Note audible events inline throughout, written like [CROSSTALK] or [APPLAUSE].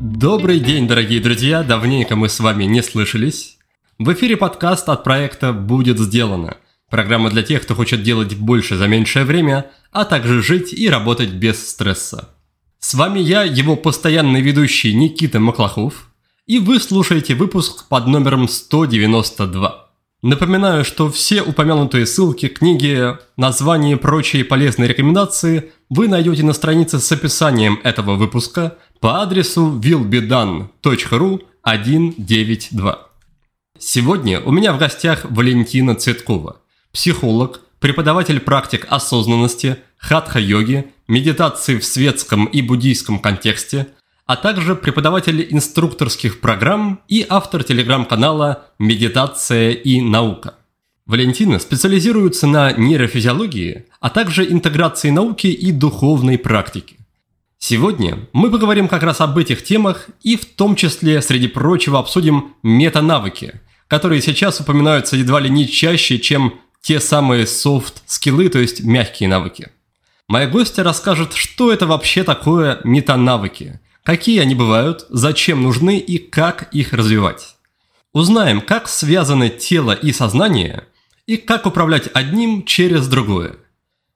Добрый день, дорогие друзья! Давненько мы с вами не слышались. В эфире подкаст от проекта «Будет сделано». Программа для тех, кто хочет делать больше за меньшее время, а также жить и работать без стресса. С вами я, его постоянный ведущий Никита Маклахов, и вы слушаете выпуск под номером 192. Напоминаю, что все упомянутые ссылки, книги, названия и прочие полезные рекомендации вы найдете на странице с описанием этого выпуска по адресу willbedone.ru 192. Сегодня у меня в гостях Валентина Цветкова, психолог, преподаватель практик осознанности, хатха-йоги, медитации в светском и буддийском контексте, а также преподаватель инструкторских программ и автор телеграм-канала «Медитация и наука». Валентина специализируется на нейрофизиологии, а также интеграции науки и духовной практики. Сегодня мы поговорим как раз об этих темах и в том числе, среди прочего, обсудим метанавыки, которые сейчас упоминаются едва ли не чаще, чем те самые софт-скиллы, то есть мягкие навыки. Моя гостья расскажет, что это вообще такое метанавыки – какие они бывают, зачем нужны и как их развивать. Узнаем, как связаны тело и сознание, и как управлять одним через другое.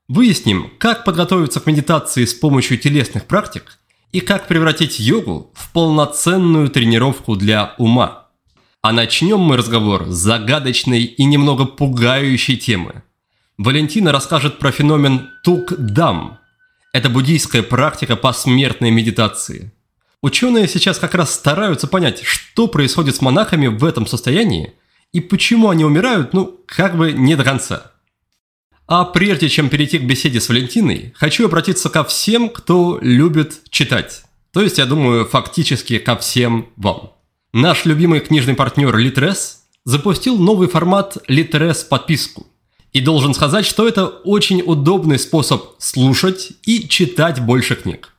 Выясним, как подготовиться к медитации с помощью телесных практик и как превратить йогу в полноценную тренировку для ума. А начнем мы разговор с загадочной и немного пугающей темы. Валентина расскажет про феномен тук-дам. Это буддийская практика посмертной медитации – Ученые сейчас как раз стараются понять, что происходит с монахами в этом состоянии и почему они умирают, ну, как бы не до конца. А прежде чем перейти к беседе с Валентиной, хочу обратиться ко всем, кто любит читать. То есть, я думаю, фактически ко всем вам. Наш любимый книжный партнер Litres запустил новый формат Litres подписку. И должен сказать, что это очень удобный способ слушать и читать больше книг.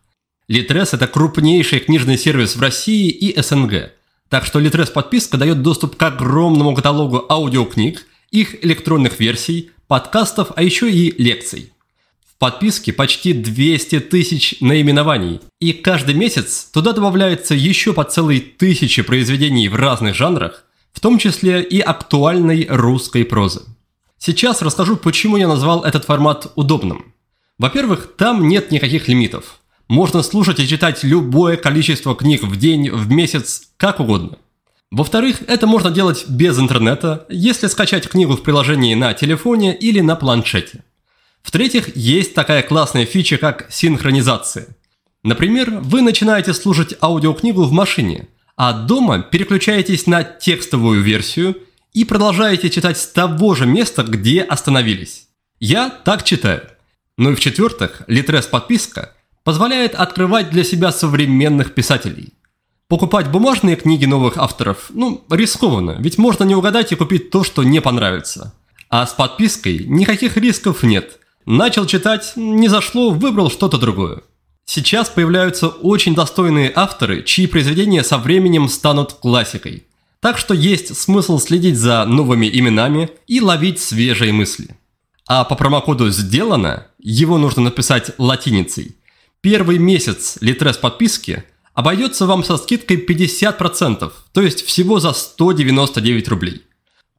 Литрес – это крупнейший книжный сервис в России и СНГ. Так что Литрес подписка дает доступ к огромному каталогу аудиокниг, их электронных версий, подкастов, а еще и лекций. В подписке почти 200 тысяч наименований, и каждый месяц туда добавляется еще по целой тысяче произведений в разных жанрах, в том числе и актуальной русской прозы. Сейчас расскажу, почему я назвал этот формат удобным. Во-первых, там нет никаких лимитов – можно слушать и читать любое количество книг в день, в месяц, как угодно. Во-вторых, это можно делать без интернета, если скачать книгу в приложении на телефоне или на планшете. В-третьих, есть такая классная фича, как синхронизация. Например, вы начинаете слушать аудиокнигу в машине, а дома переключаетесь на текстовую версию и продолжаете читать с того же места, где остановились. Я так читаю. Ну и в-четвертых, Литрес подписка – позволяет открывать для себя современных писателей. Покупать бумажные книги новых авторов, ну, рискованно, ведь можно не угадать и купить то, что не понравится. А с подпиской никаких рисков нет. Начал читать, не зашло, выбрал что-то другое. Сейчас появляются очень достойные авторы, чьи произведения со временем станут классикой. Так что есть смысл следить за новыми именами и ловить свежие мысли. А по промокоду «Сделано» его нужно написать латиницей. Первый месяц Литрес подписки обойдется вам со скидкой 50%, то есть всего за 199 рублей.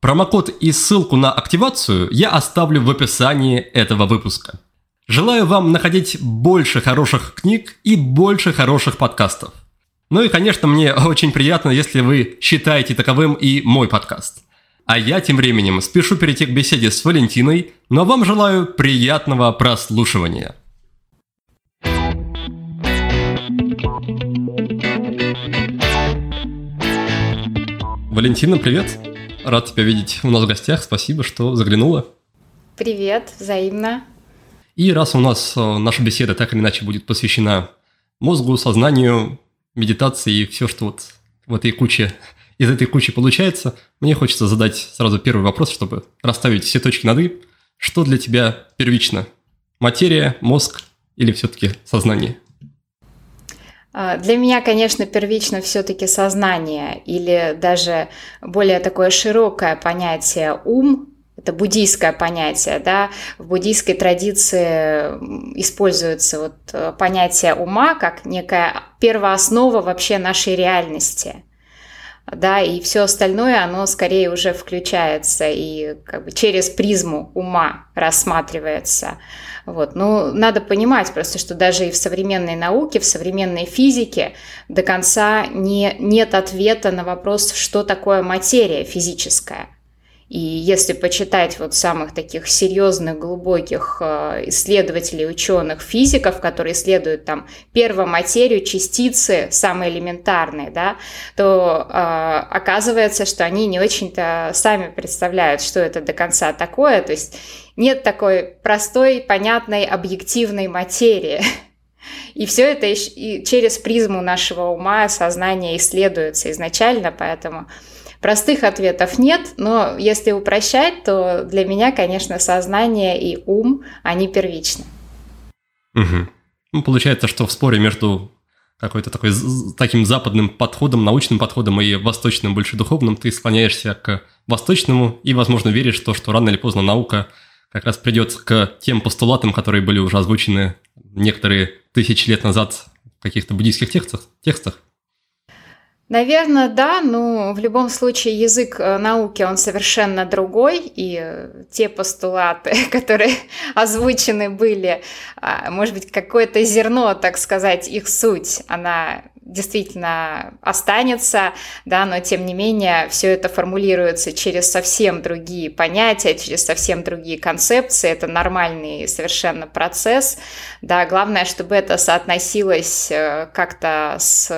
Промокод и ссылку на активацию я оставлю в описании этого выпуска. Желаю вам находить больше хороших книг и больше хороших подкастов. Ну и, конечно, мне [LAUGHS] очень приятно, если вы считаете таковым и мой подкаст. А я тем временем спешу перейти к беседе с Валентиной, но вам желаю приятного прослушивания. Валентина, привет! Рад тебя видеть у нас в гостях. Спасибо, что заглянула. Привет, взаимно. И раз у нас э, наша беседа так или иначе будет посвящена мозгу, сознанию, медитации и все, что вот в этой куче, из этой кучи получается, мне хочется задать сразу первый вопрос, чтобы расставить все точки над «и». Что для тебя первично? Материя, мозг или все-таки сознание? А, для меня, конечно, первично все-таки сознание или даже более такое широкое понятие ум, это буддийское понятие, да, в буддийской традиции используется вот э, понятие ума как некая первооснова вообще нашей реальности, да, и все остальное, оно скорее уже включается и как бы через призму ума рассматривается. Вот. Ну, надо понимать просто, что даже и в современной науке, в современной физике до конца не, нет ответа на вопрос, что такое материя физическая – и если почитать вот самых таких серьезных, глубоких э, исследователей, ученых, физиков, которые исследуют там первоматерию, частицы, самые элементарные, да, то э, оказывается, что они не очень-то сами представляют, что это до конца такое. То есть нет такой простой, понятной, объективной материи. И все это и через призму нашего ума, сознания исследуется изначально, поэтому Простых ответов нет, но если упрощать, то для меня, конечно, сознание и ум, они первичны. Угу. Ну, получается, что в споре между какой-то такой таким западным подходом, научным подходом и восточным, больше духовным, ты склоняешься к восточному и, возможно, веришь в то, что рано или поздно наука как раз придет к тем постулатам, которые были уже озвучены некоторые тысячи лет назад в каких-то буддийских текстах. текстах. Наверное, да, но в любом случае язык э, науки, он совершенно другой, и э, те постулаты, [LAUGHS] которые озвучены были, а, может быть, какое-то зерно, так сказать, их суть, она действительно останется, да, но тем не менее все это формулируется через совсем другие понятия, через совсем другие концепции, это нормальный совершенно процесс, да, главное, чтобы это соотносилось э, как-то с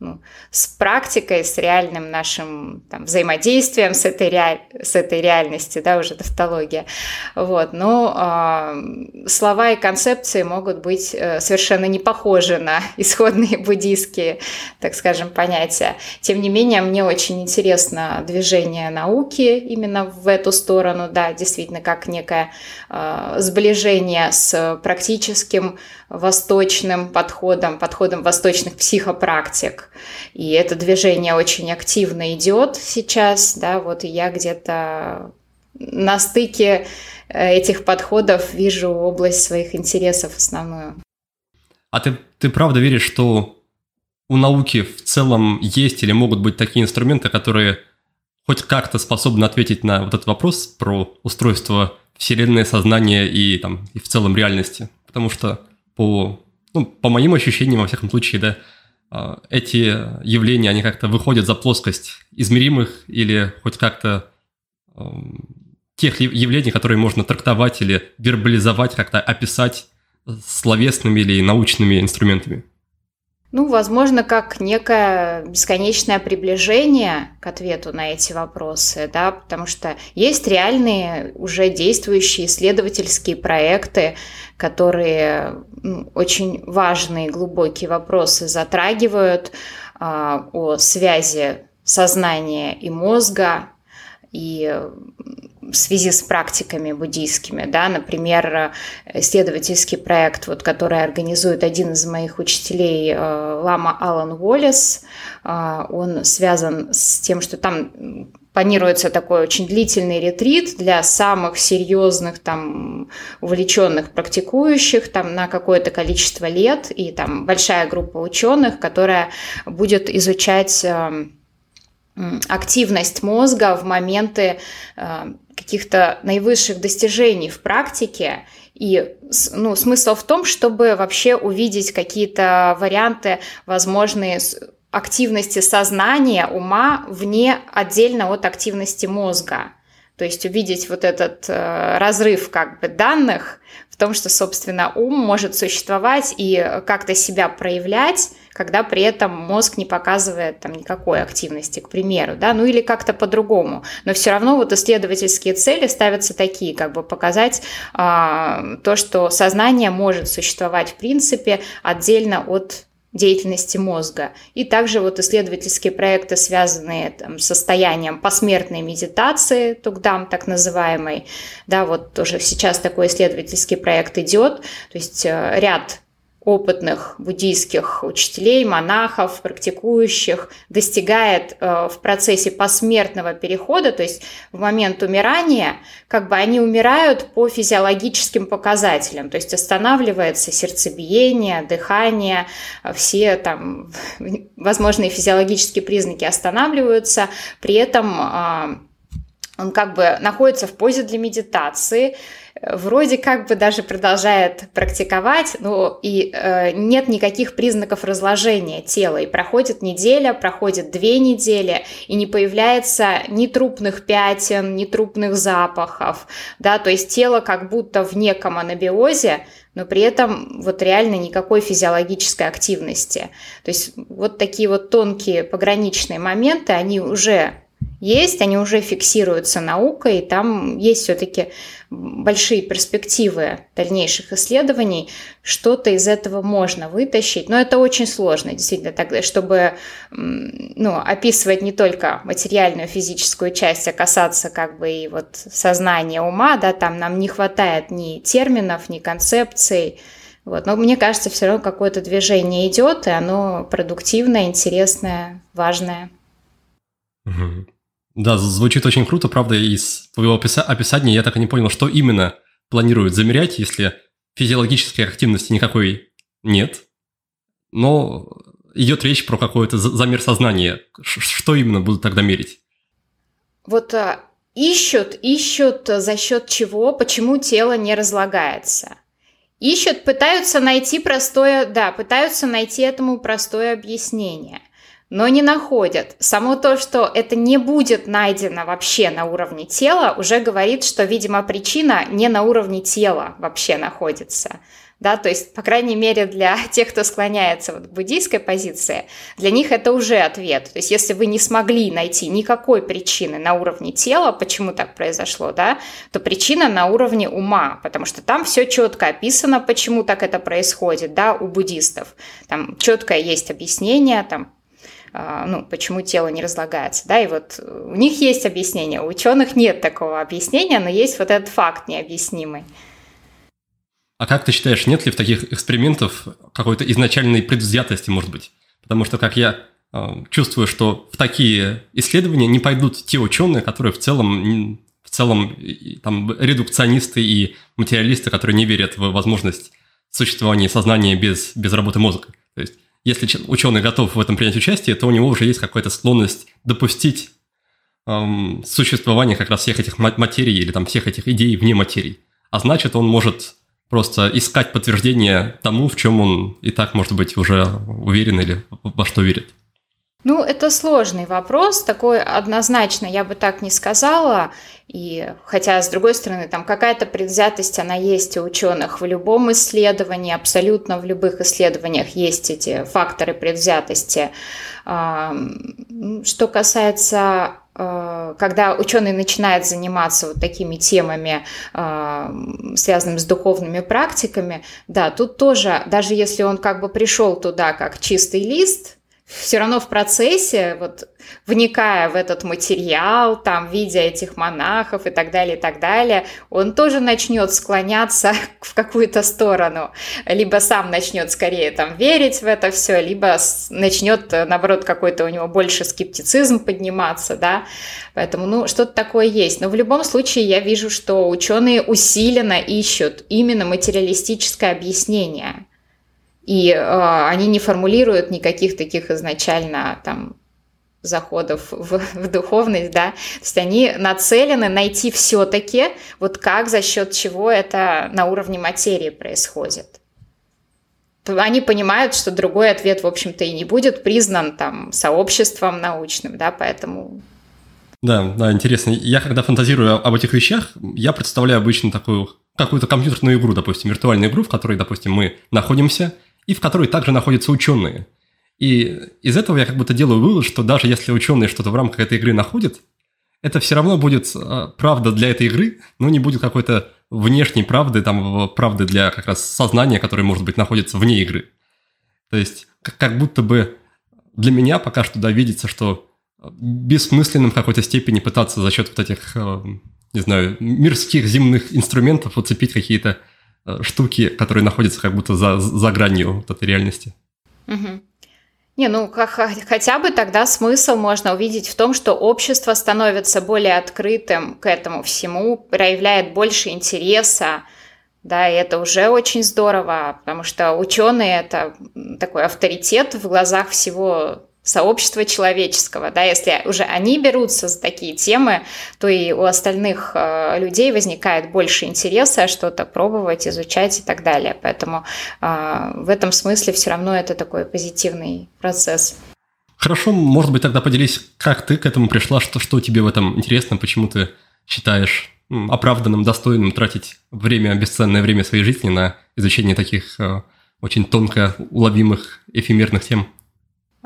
ну, с практикой, с реальным нашим там, взаимодействием с этой, реаль... с этой реальностью, да, уже тавтология. Вот. Но э, слова и концепции могут быть э, совершенно не похожи на [LAUGHS] исходные буддийские, так скажем, понятия. Тем не менее, мне очень интересно движение науки именно в эту сторону, да, действительно, как некое э, сближение с практическим восточным подходом, подходом восточных психопрактик. И это движение очень активно идет сейчас, да, вот я где-то на стыке э, этих подходов вижу область своих интересов основную. А ты, ты правда веришь, что у науки в целом есть или могут быть такие инструменты, которые хоть как-то способны ответить на вот этот вопрос про устройство Вселенной, сознания и, там, и в целом реальности? Потому что по, ну, по моим ощущениям, во всяком случае, да, эти явления, они как-то выходят за плоскость измеримых или хоть как-то тех явлений, которые можно трактовать или вербализовать, как-то описать словесными или научными инструментами. Ну, возможно, как некое бесконечное приближение к ответу на эти вопросы, да, потому что есть реальные уже действующие исследовательские проекты, которые ну, очень важные глубокие вопросы затрагивают а, о связи сознания и мозга, и в связи с практиками буддийскими, да, например, исследовательский проект, вот, который организует один из моих учителей, э, лама Алан Уоллес, э, он связан с тем, что там планируется такой очень длительный ретрит для самых серьезных, там, увлеченных практикующих, там, на какое-то количество лет, и там большая группа ученых, которая будет изучать эм, активность мозга в моменты э, каких-то наивысших достижений в практике. И ну, смысл в том, чтобы вообще увидеть какие-то варианты возможные активности сознания, ума вне отдельно от активности мозга. То есть увидеть вот этот э, разрыв как бы данных в том, что, собственно, ум может существовать и как-то себя проявлять, когда при этом мозг не показывает там никакой активности, к примеру, да, ну или как-то по-другому. Но все равно вот исследовательские цели ставятся такие, как бы показать э, то, что сознание может существовать в принципе отдельно от деятельности мозга. И также вот исследовательские проекты, связанные там, с состоянием посмертной медитации, тугдам так называемой, да, вот тоже сейчас такой исследовательский проект идет, то есть э, ряд опытных буддийских учителей, монахов, практикующих, достигает э, в процессе посмертного перехода, то есть в момент умирания, как бы они умирают по физиологическим показателям, то есть останавливается сердцебиение, дыхание, все там [LAUGHS] возможные физиологические признаки останавливаются, при этом э, он как бы находится в позе для медитации, вроде как бы даже продолжает практиковать, но и э, нет никаких признаков разложения тела. И проходит неделя, проходит две недели, и не появляется ни трупных пятен, ни трупных запахов. Да? То есть тело как будто в неком анабиозе, но при этом вот реально никакой физиологической активности. То есть вот такие вот тонкие пограничные моменты, они уже есть, они уже фиксируются наукой, и там есть все-таки большие перспективы дальнейших исследований, что-то из этого можно вытащить, но это очень сложно, действительно, тогда, чтобы ну, описывать не только материальную физическую часть, а касаться как бы и вот сознания ума, да, там нам не хватает ни терминов, ни концепций, вот. Но мне кажется, все равно какое-то движение идет, и оно продуктивное, интересное, важное. Да, звучит очень круто, правда, из твоего описания я так и не понял, что именно планируют замерять, если физиологической активности никакой нет, но идет речь про какой-то замер сознания. Что именно будут тогда мерить? Вот а, ищут, ищут за счет чего, почему тело не разлагается. Ищут, пытаются найти простое, да, пытаются найти этому простое объяснение но не находят. Само то, что это не будет найдено вообще на уровне тела, уже говорит, что, видимо, причина не на уровне тела вообще находится. Да, то есть, по крайней мере, для [LAUGHS] тех, кто склоняется вот к буддийской позиции, для них это уже ответ. То есть, если вы не смогли найти никакой причины на уровне тела, почему так произошло, да, то причина на уровне ума, потому что там все четко описано, почему так это происходит, да, у буддистов. Там четкое есть объяснение, там ну, почему тело не разлагается, да, и вот у них есть объяснение, у ученых нет такого объяснения, но есть вот этот факт необъяснимый. А как ты считаешь, нет ли в таких экспериментов какой-то изначальной предвзятости, может быть? Потому что, как я э, чувствую, что в такие исследования не пойдут те ученые, которые в целом, в целом там, редукционисты и материалисты, которые не верят в возможность существования сознания без, без работы мозга. То есть если ученый готов в этом принять участие, то у него уже есть какая-то склонность допустить эм, существование как раз всех этих материй или там всех этих идей вне материй. А значит, он может просто искать подтверждение тому, в чем он и так, может быть, уже уверен или во что верит. Ну, это сложный вопрос, такой однозначно я бы так не сказала. И хотя, с другой стороны, там какая-то предвзятость, она есть у ученых в любом исследовании, абсолютно в любых исследованиях есть эти факторы предвзятости. Что касается а, когда ученый начинает заниматься вот такими темами, а, связанными с духовными практиками, да, тут тоже, даже если он как бы пришел туда как чистый лист, все равно в процессе, вот вникая в этот материал, там, видя этих монахов и так далее, и так далее, он тоже начнет склоняться [LAUGHS] в какую-то сторону. Либо сам начнет скорее там верить в это все, либо начнет, наоборот, какой-то у него больше скептицизм подниматься, да. Поэтому, ну, что-то такое есть. Но в любом случае я вижу, что ученые усиленно ищут именно материалистическое объяснение и э, они не формулируют никаких таких изначально там заходов в, [LAUGHS] в духовность, да, то есть они нацелены найти все-таки, вот как, за счет чего это на уровне материи происходит. Они понимают, что другой ответ, в общем-то, и не будет признан там сообществом научным, да, поэтому... Да, да, интересно. Я когда фантазирую об этих вещах, я представляю обычно такую какую-то компьютерную игру, допустим, виртуальную игру, в которой, допустим, мы находимся – и в которой также находятся ученые. И из этого я как будто делаю вывод, что даже если ученые что-то в рамках этой игры находят, это все равно будет а, правда для этой игры, но не будет какой-то внешней правды, там, правды для как раз сознания, которое, может быть, находится вне игры. То есть, как, будто бы для меня пока что, да, видится, что бессмысленным в какой-то степени пытаться за счет вот этих, а, не знаю, мирских земных инструментов уцепить какие-то э, штуки, которые находятся как будто за, за гранью вот этой реальности. Угу. Не, ну хотя бы тогда смысл можно увидеть в том, что общество становится более открытым к этому всему, проявляет больше интереса, да, и это уже очень здорово, потому что ученые это такой авторитет в глазах всего сообщества человеческого, да, если уже они берутся за такие темы, то и у остальных э, людей возникает больше интереса что-то пробовать, изучать и так далее. Поэтому э, в этом смысле все равно это такой позитивный процесс. Хорошо, может быть, тогда поделись, как ты к этому пришла, что, что тебе в этом интересно, почему ты считаешь оправданным, достойным тратить время, бесценное время своей жизни на изучение таких э, очень тонко уловимых эфемерных тем?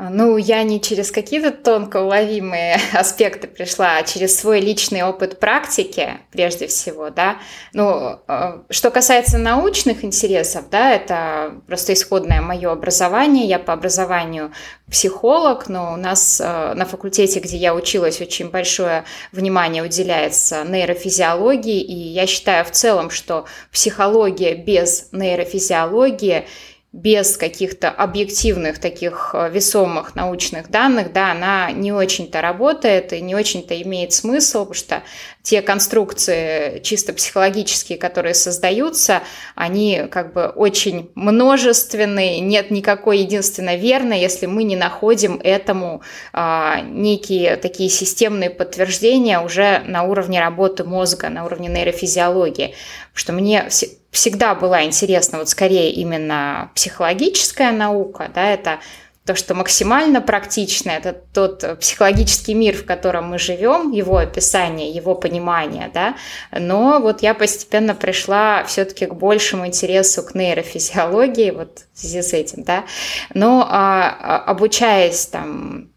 А, ну, я не через какие-то тонко уловимые [LAUGHS] аспекты пришла, а через свой личный опыт практики, прежде всего, да. Ну, а, что касается научных интересов, да, это просто исходное мое образование. Я по образованию психолог, но у нас а, на факультете, где я училась, очень большое внимание уделяется нейрофизиологии, и я считаю в целом, что психология без нейрофизиологии – без каких-то объективных таких э, весомых научных данных, да, она не очень-то работает и не очень-то имеет смысл, потому что те конструкции чисто психологические, которые создаются, они как бы очень множественные, нет никакой единственно верной, если мы не находим этому а, некие такие системные подтверждения уже на уровне работы мозга, на уровне нейрофизиологии. Потому что мне всегда была интересна вот скорее именно психологическая наука, да, это то, что максимально практично, это тот психологический мир, в котором мы живем, его описание, его понимание, да, но вот я постепенно пришла все-таки к большему интересу к нейрофизиологии, вот в связи с этим, да, но а, а обучаясь там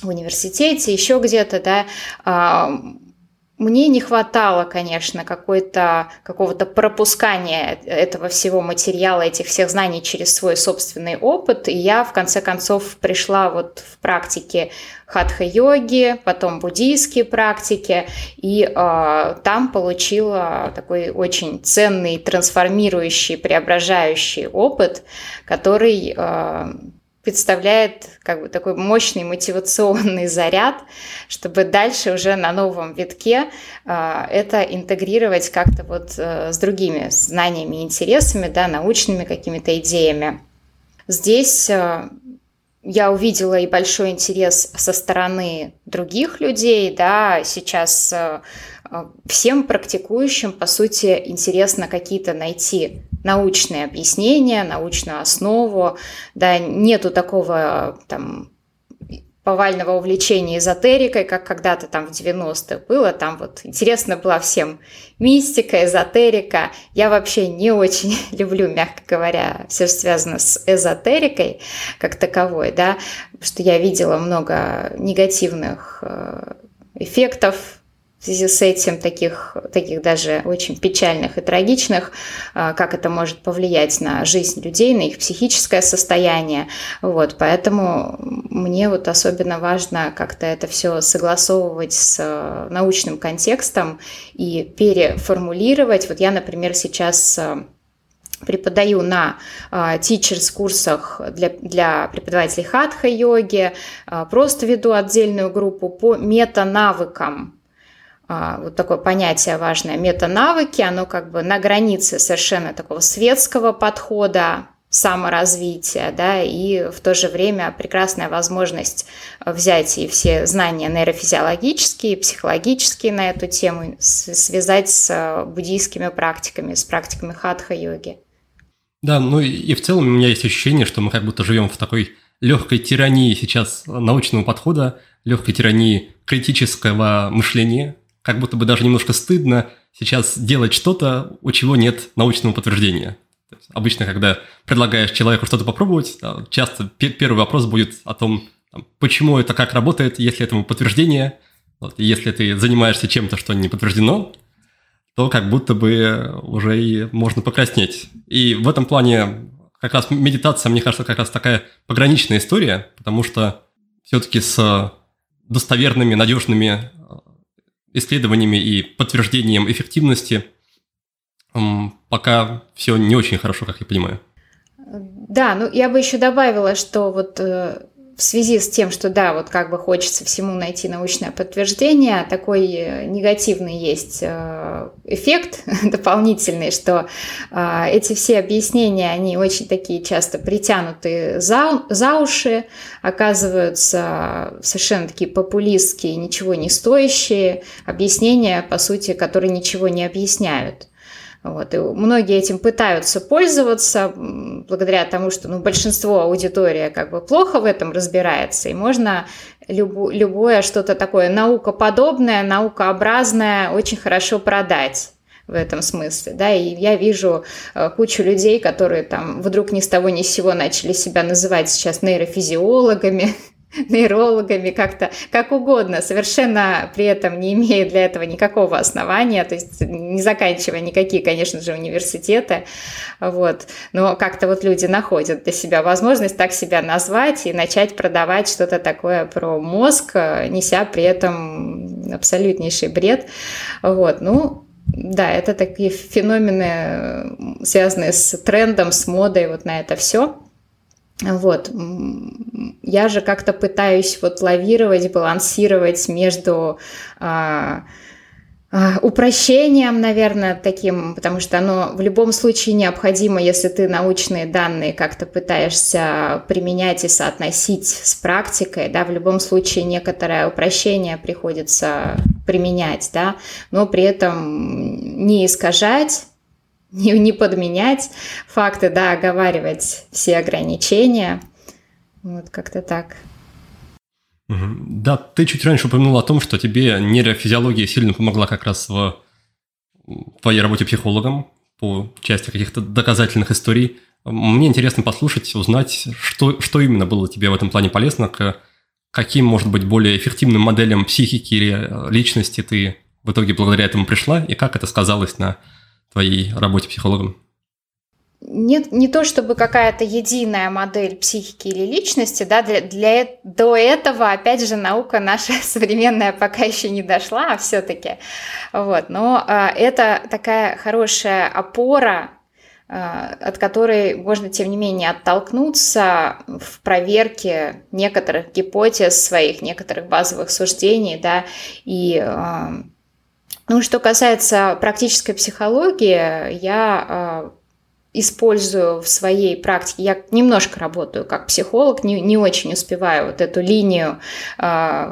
в университете, еще где-то, да, а, мне не хватало, конечно, какой-то, какого-то пропускания этого всего материала, этих всех знаний через свой собственный опыт. И я, в конце концов, пришла вот в практике хатха-йоги, потом буддийские практики, и э, там получила такой очень ценный, трансформирующий, преображающий опыт, который э, представляет как бы такой мощный мотивационный [LAUGHS] заряд, чтобы дальше уже на новом витке э, это интегрировать как-то вот э, с другими знаниями интересами, да, научными какими-то идеями. Здесь э, я увидела и большой интерес со стороны других людей, да, сейчас э, всем практикующим, по сути, интересно какие-то найти научные объяснения, научную основу, да, нету такого там повального увлечения эзотерикой, как когда-то там в 90-х было. Там вот интересно была всем мистика, эзотерика. Я вообще не очень [LAUGHS] люблю, мягко говоря, все связано с эзотерикой как таковой, да, потому что я видела много негативных э, эффектов в связи с этим таких, таких даже очень печальных и трагичных, а, как это может повлиять на жизнь людей, на их психическое состояние. Вот, поэтому мне вот особенно важно как-то это все согласовывать с э, научным контекстом и переформулировать. Вот я, например, сейчас э, преподаю на teachers курсах для, для преподавателей хатха-йоги, просто веду отдельную группу по мета-навыкам а, вот такое понятие важное, метанавыки, оно как бы на границе совершенно такого светского подхода, саморазвития, да, и в то же время прекрасная возможность взять и все знания нейрофизиологические, психологические на эту тему связать с буддийскими практиками, с практиками хатха-йоги. Да, ну и в целом у меня есть ощущение, что мы как будто живем в такой легкой тирании сейчас научного подхода, легкой тирании критического мышления, как будто бы даже немножко стыдно сейчас делать что-то, у чего нет научного подтверждения. обычно, когда предлагаешь человеку что-то попробовать, часто первый вопрос будет о том, почему это как работает, если этому подтверждение. Вот, если ты занимаешься чем-то, что не подтверждено, то как будто бы уже и можно покраснеть. И в этом плане как раз медитация, мне кажется, как раз такая пограничная история, потому что все-таки с достоверными, надежными исследованиями и подтверждением эффективности пока все не очень хорошо, как я понимаю. Да, ну я бы еще добавила, что вот э, в связи с тем, что да, вот как бы хочется всему найти научное подтверждение, такой э, негативный есть э, эффект [LAUGHS] дополнительный, что э, эти все объяснения, они очень такие часто притянуты за, за уши, оказываются совершенно такие популистские, ничего не стоящие объяснения, по сути, которые ничего не объясняют. Вот. И многие этим пытаются пользоваться благодаря тому, что ну, большинство аудитории как бы плохо в этом разбирается, и можно любо, любое что-то такое наукоподобное, наукообразное очень хорошо продать в этом смысле, да, и я вижу э, кучу людей, которые там вдруг ни с того ни с сего начали себя называть сейчас нейрофизиологами, [LAUGHS] [LAUGHS] нейрологами, как-то как угодно, совершенно при этом не имея для этого никакого основания, то есть не заканчивая никакие, конечно же, университеты, вот, но как-то вот люди находят для себя возможность так себя назвать и начать продавать что-то такое про мозг, неся при этом абсолютнейший бред, вот, ну, да, это такие феномены, связанные с трендом, с модой, вот на это все. Вот. Я же как-то пытаюсь вот лавировать, балансировать между а, а, упрощением, наверное, таким, потому что оно в любом случае необходимо, если ты научные данные как-то пытаешься применять и соотносить с практикой, да, в любом случае некоторое упрощение приходится применять, да, но при этом не искажать не, не подменять факты, да, оговаривать все ограничения. Вот как-то так. Да, ты чуть раньше упомянул о том, что тебе нейрофизиология сильно помогла как раз в твоей работе психологом по части каких-то доказательных историй. Мне интересно послушать, узнать, что, что именно было тебе в этом плане полезно, к каким, может быть, более эффективным моделям психики или личности ты в итоге благодаря этому пришла, и как это сказалось на твоей работе психологом? Нет, не то чтобы какая-то единая модель психики или личности, да, для, для до этого, опять же, наука наша [LAUGHS] современная пока еще не дошла, все-таки, вот, но а, это такая хорошая опора, а, от которой можно, тем не менее, оттолкнуться в проверке некоторых гипотез своих, некоторых базовых суждений, да, и а, ну, что касается практической психологии, я а, использую в своей практике, я немножко работаю как психолог, не, не очень успеваю вот эту линию э,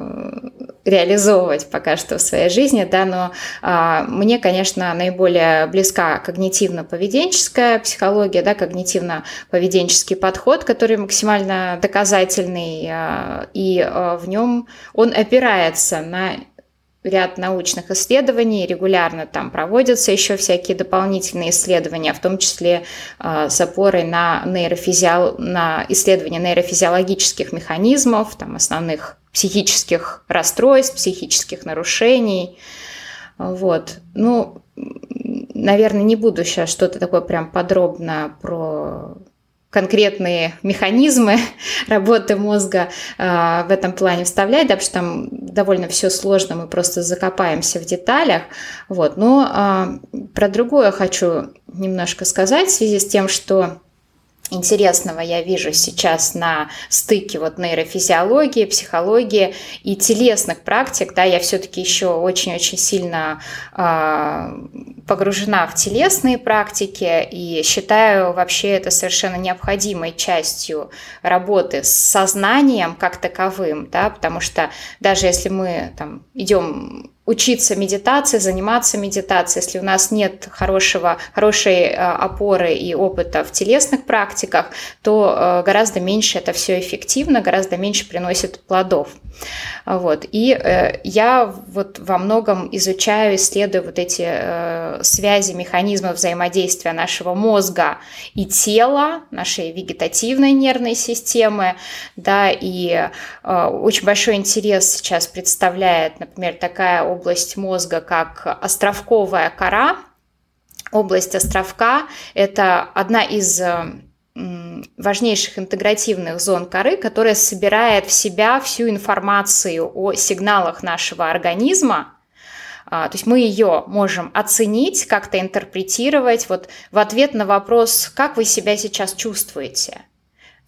реализовывать пока что в своей жизни, да, но э, мне, конечно, наиболее близка когнитивно-поведенческая психология, да, когнитивно-поведенческий подход, который максимально доказательный, э, и э, в нем он опирается на ряд научных исследований, регулярно там проводятся еще всякие дополнительные исследования, в том числе э, с опорой на, нейрофизиол... на исследования нейрофизиологических механизмов, там, основных психических расстройств, психических нарушений. Вот. Ну, наверное, не буду сейчас что-то такое прям подробно про конкретные механизмы [LAUGHS] работы мозга э, в этом плане вставлять, да, потому что там довольно все сложно, мы просто закопаемся в деталях. Вот. Но э, про другое хочу немножко сказать в связи с тем, что интересного я вижу сейчас на стыке вот нейрофизиологии, психологии и телесных практик. Да, я все-таки еще очень-очень сильно э, погружена в телесные практики и считаю вообще это совершенно необходимой частью работы с сознанием как таковым, да, потому что даже если мы там идем учиться медитации, заниматься медитацией, если у нас нет хорошего, хорошей э, опоры и опыта в телесных практиках, то э, гораздо меньше это все эффективно, гораздо меньше приносит плодов. Вот. И э, я вот во многом изучаю, исследую вот эти связи, механизмы взаимодействия нашего мозга и тела, нашей вегетативной нервной системы, да, и очень большой интерес сейчас представляет, например, такая область мозга, как островковая кора. Область островка – это одна из э, важнейших интегративных зон коры, которая собирает в себя всю информацию о сигналах нашего организма, а, то есть мы ее можем оценить, как-то интерпретировать вот в ответ на вопрос, как вы себя сейчас чувствуете.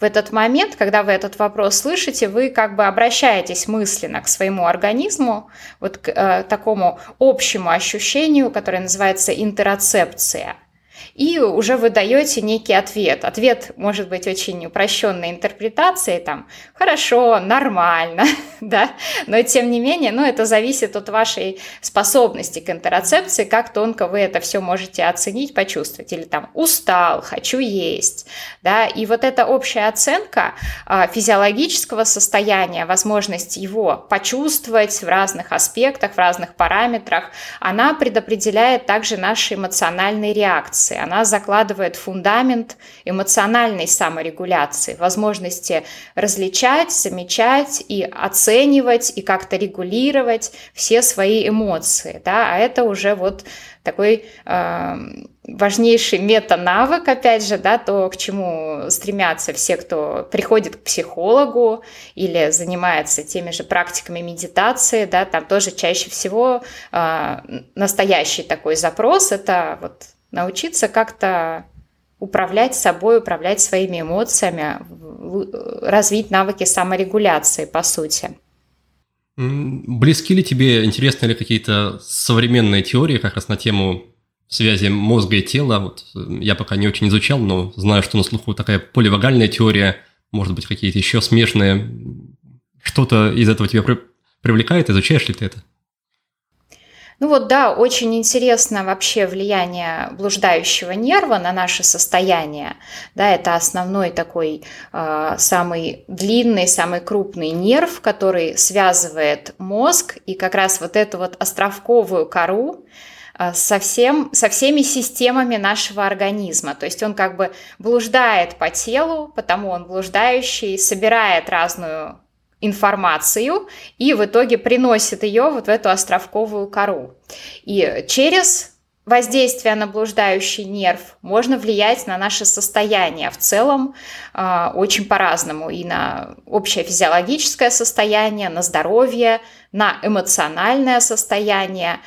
В этот момент, когда вы этот вопрос слышите, вы как бы обращаетесь мысленно к своему организму, вот к э, такому общему ощущению, которое называется интероцепция – и уже вы даете некий ответ. Ответ может быть очень упрощенной интерпретацией, там, хорошо, нормально, [LAUGHS] да, но тем не менее, ну, это зависит от вашей способности к интероцепции, как тонко вы это все можете оценить, почувствовать, или там, устал, хочу есть, да, и вот эта общая оценка а, физиологического состояния, возможность его почувствовать в разных аспектах, в разных параметрах, она предопределяет также наши эмоциональные реакции, она закладывает фундамент эмоциональной саморегуляции, возможности различать, замечать и оценивать, и как-то регулировать все свои эмоции. Да? А это уже вот такой э, важнейший мета-навык, опять же, да, то, к чему стремятся все, кто приходит к психологу или занимается теми же практиками медитации, да, там тоже чаще всего э, настоящий такой запрос – это вот научиться как-то управлять собой, управлять своими эмоциями, развить навыки саморегуляции, по сути. Близки ли тебе, интересны ли какие-то современные теории как раз на тему связи мозга и тела? Вот я пока не очень изучал, но знаю, что на слуху такая поливагальная теория, может быть, какие-то еще смежные. Что-то из этого тебя привлекает? Изучаешь ли ты это? Ну вот да, очень интересно вообще влияние блуждающего нерва на наше состояние. Да, это основной такой э, самый длинный, самый крупный нерв, который связывает мозг и как раз вот эту вот островковую кору э, со, всем, со всеми системами нашего организма. То есть он как бы блуждает по телу, потому он блуждающий, собирает разную информацию и в итоге приносит ее вот в эту островковую кору. И через воздействие на блуждающий нерв можно влиять на наше состояние в целом э, очень по-разному. И на общее физиологическое состояние, на здоровье, на эмоциональное состояние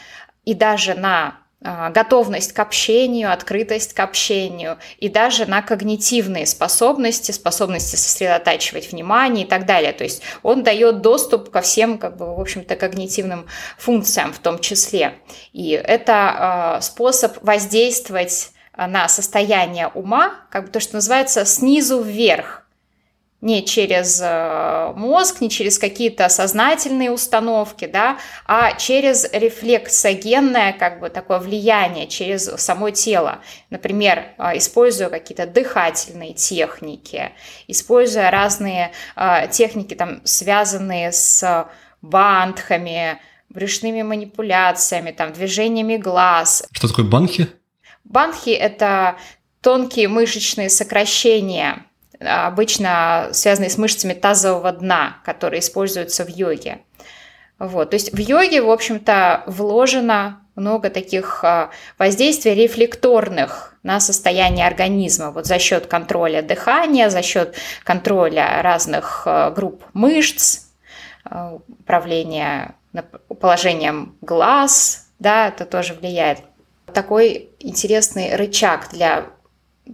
и даже на готовность к общению, открытость к общению и даже на когнитивные способности, способности сосредотачивать внимание и так далее. То есть он дает доступ ко всем, как бы, в общем-то, когнитивным функциям в том числе. И это э, способ воздействовать на состояние ума, как бы то, что называется, снизу вверх не через э, мозг, не через какие-то сознательные установки, да, а через рефлексогенное как бы такое влияние, через само тело. Например, э, используя какие-то дыхательные техники, используя разные э, техники, там, связанные с бандхами, брюшными манипуляциями, там, движениями глаз. Что такое банхи? Банхи – это тонкие мышечные сокращения – обычно связанные с мышцами тазового дна, которые используются в йоге. Вот. То есть в йоге, в общем-то, вложено много таких а, воздействий рефлекторных на состояние организма вот за счет контроля дыхания, за счет контроля разных а, групп мышц, а, управления положением глаз, да, это тоже влияет. Такой интересный рычаг для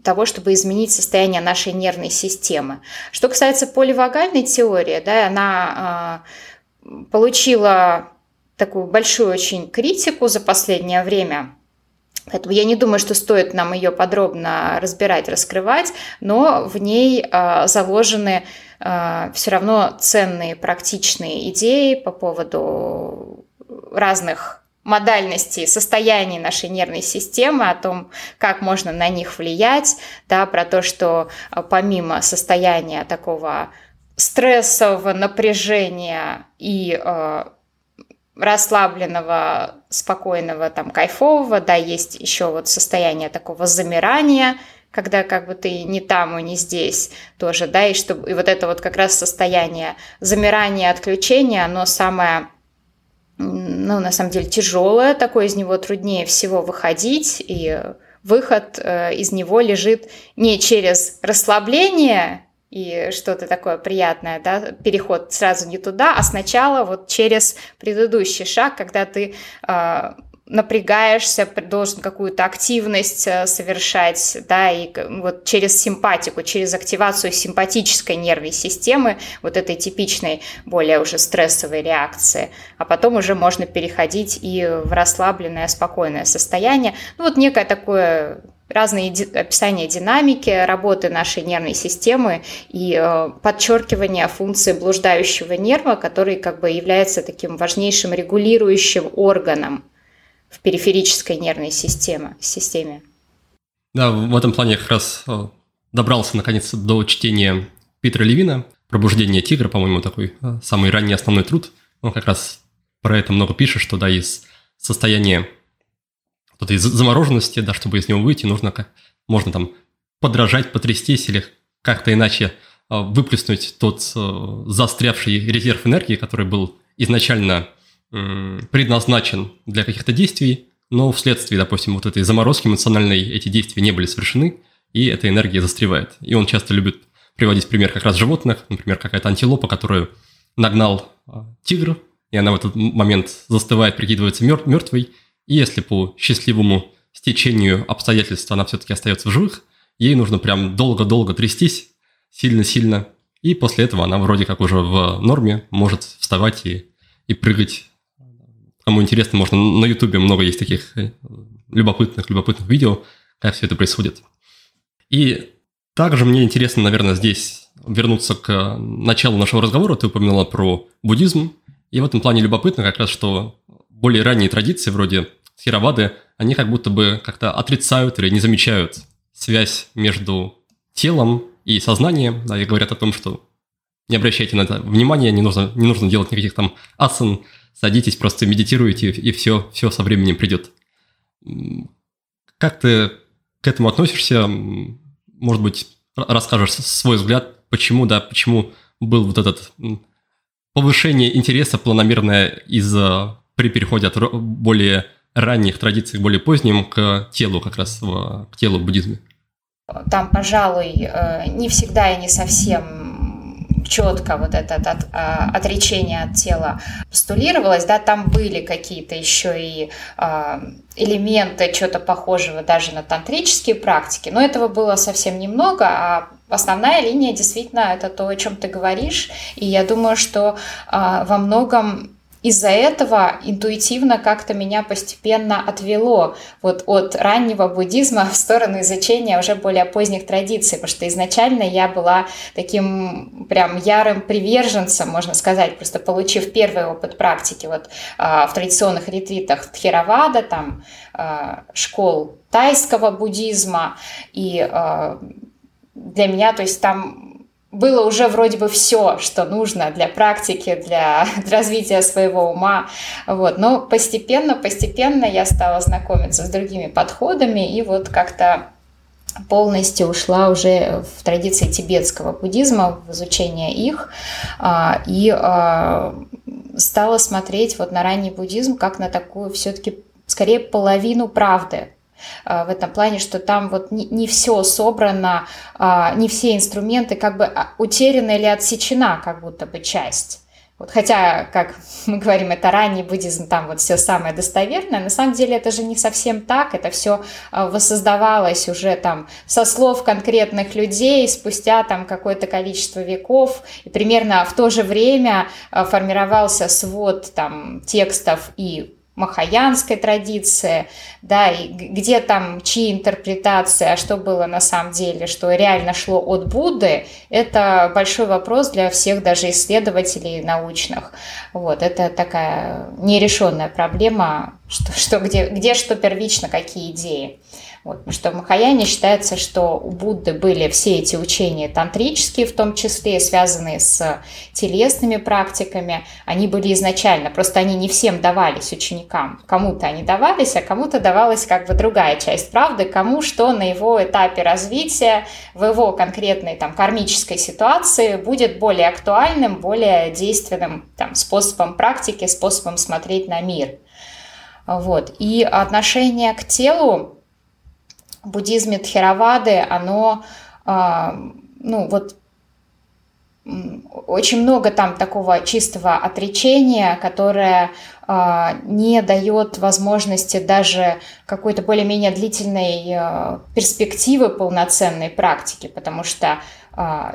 того, чтобы изменить состояние нашей нервной системы. Что касается поливагальной теории, да, она э, получила такую большую очень критику за последнее время. Поэтому я не думаю, что стоит нам ее подробно разбирать, раскрывать, но в ней э, заложены э, все равно ценные практичные идеи по поводу разных модальности состояний нашей нервной системы, о том, как можно на них влиять, да, про то, что а, помимо состояния такого стрессового напряжения и э, расслабленного, спокойного, там, кайфового, да, есть еще вот состояние такого замирания, когда как бы ты не там и не здесь тоже, да, и, чтобы, и вот это вот как раз состояние замирания, отключения, оно самое ну, на самом деле, тяжелое, такое из него труднее всего выходить, и выход э, из него лежит не через расслабление и что-то такое приятное, да, переход сразу не туда, а сначала вот через предыдущий шаг, когда ты э, напрягаешься, должен какую-то активность э, совершать, да, и вот через симпатику, через активацию симпатической нервной системы, вот этой типичной, более уже стрессовой реакции, а потом уже можно переходить и в расслабленное, спокойное состояние. Ну, вот некое такое разные описания динамики работы нашей нервной системы и э, подчеркивание функции блуждающего нерва, который как бы является таким важнейшим регулирующим органом в периферической нервной системе. системе. Да, в этом плане я как раз э, добрался наконец до чтения Питера Левина «Пробуждение тигра», по-моему, такой э, самый ранний основной труд. Он как раз про это много пишет, что да, из состояния вот этой замороженности, да, чтобы из него выйти, нужно как можно там подражать, потрястись или как-то иначе э, выплеснуть тот застрявший резерв энергии, который был изначально предназначен для каких-то действий, но вследствие, допустим, вот этой заморозки эмоциональной эти действия не были совершены, и эта энергия застревает. И он часто любит приводить пример как раз животных, например, какая-то антилопа, которую нагнал а, тигр, и она в этот момент застывает, прикидывается мертвой, и если по счастливому стечению обстоятельств она все-таки остается в живых, ей нужно прям долго-долго трястись, сильно-сильно, и после этого она вроде как уже в норме может вставать и, и прыгать Кому интересно, можно на Ютубе много есть таких э, любопытных, любопытных видео, как все это происходит. И также мне интересно, наверное, здесь вернуться к началу нашего разговора. Ты упоминала про буддизм. И в этом плане любопытно как раз, что более ранние традиции, вроде Хиравады, они как будто бы как-то отрицают или не замечают связь между телом и сознанием, да, и говорят о том, что не обращайте на это внимания, не нужно, не нужно делать никаких там асан, садитесь, просто медитируете, и все, все со временем придет. Как ты к этому относишься? Может быть, расскажешь свой взгляд, почему, да, почему был вот этот повышение интереса планомерное из при переходе от более ранних традиций к более поздним к телу, как раз к телу в буддизме? Там, пожалуй, э, не всегда и не совсем четко вот это от, а, отречение от тела постулировалось, да, там были какие-то еще и а, элементы чего-то похожего даже на тантрические практики, но этого было совсем немного, а основная линия действительно это то, о чем ты говоришь, и я думаю, что а, во многом из-за этого интуитивно как-то меня постепенно отвело вот от раннего буддизма в сторону изучения уже более поздних традиций, потому что изначально я была таким прям ярым приверженцем, можно сказать, просто получив первый опыт практики вот а, в традиционных ретритах Тхеравада, там а, школ тайского буддизма, и а, для меня, то есть там было уже вроде бы все, что нужно для практики, для, [LAUGHS] для развития своего ума. Вот. Но постепенно, постепенно я стала знакомиться с другими подходами и вот как-то полностью ушла уже в традиции тибетского буддизма, в изучение их, а, и а, стала смотреть вот на ранний буддизм как на такую все-таки скорее половину правды, в этом плане, что там вот не, не все собрано, а, не все инструменты как бы а, утеряна или отсечена как будто бы часть. Вот, хотя, как [LAUGHS] мы говорим, это ранний буддизм, там вот все самое достоверное, на самом деле это же не совсем так, это все воссоздавалось уже там со слов конкретных людей спустя там какое-то количество веков, и примерно в то же время формировался свод там текстов и махаянской традиции, да, и где там чьи интерпретации, а что было на самом деле, что реально шло от Будды, это большой вопрос для всех даже исследователей научных. Вот, это такая нерешенная проблема, что, что где, где что первично, какие идеи. Вот, что в Махаяне считается, что у Будды были все эти учения тантрические, в том числе связанные с телесными практиками. Они были изначально, просто они не всем давались ученикам. Кому-то они давались, а кому-то давалась как бы другая часть правды, кому что на его этапе развития, в его конкретной там кармической ситуации будет более актуальным, более действенным там, способом практики, способом смотреть на мир. Вот. И отношение к телу буддизме Тхеравады, оно, а, ну вот очень много там такого чистого отречения, которое э, не дает возможности даже какой-то более-менее длительной э, перспективы полноценной практики, потому что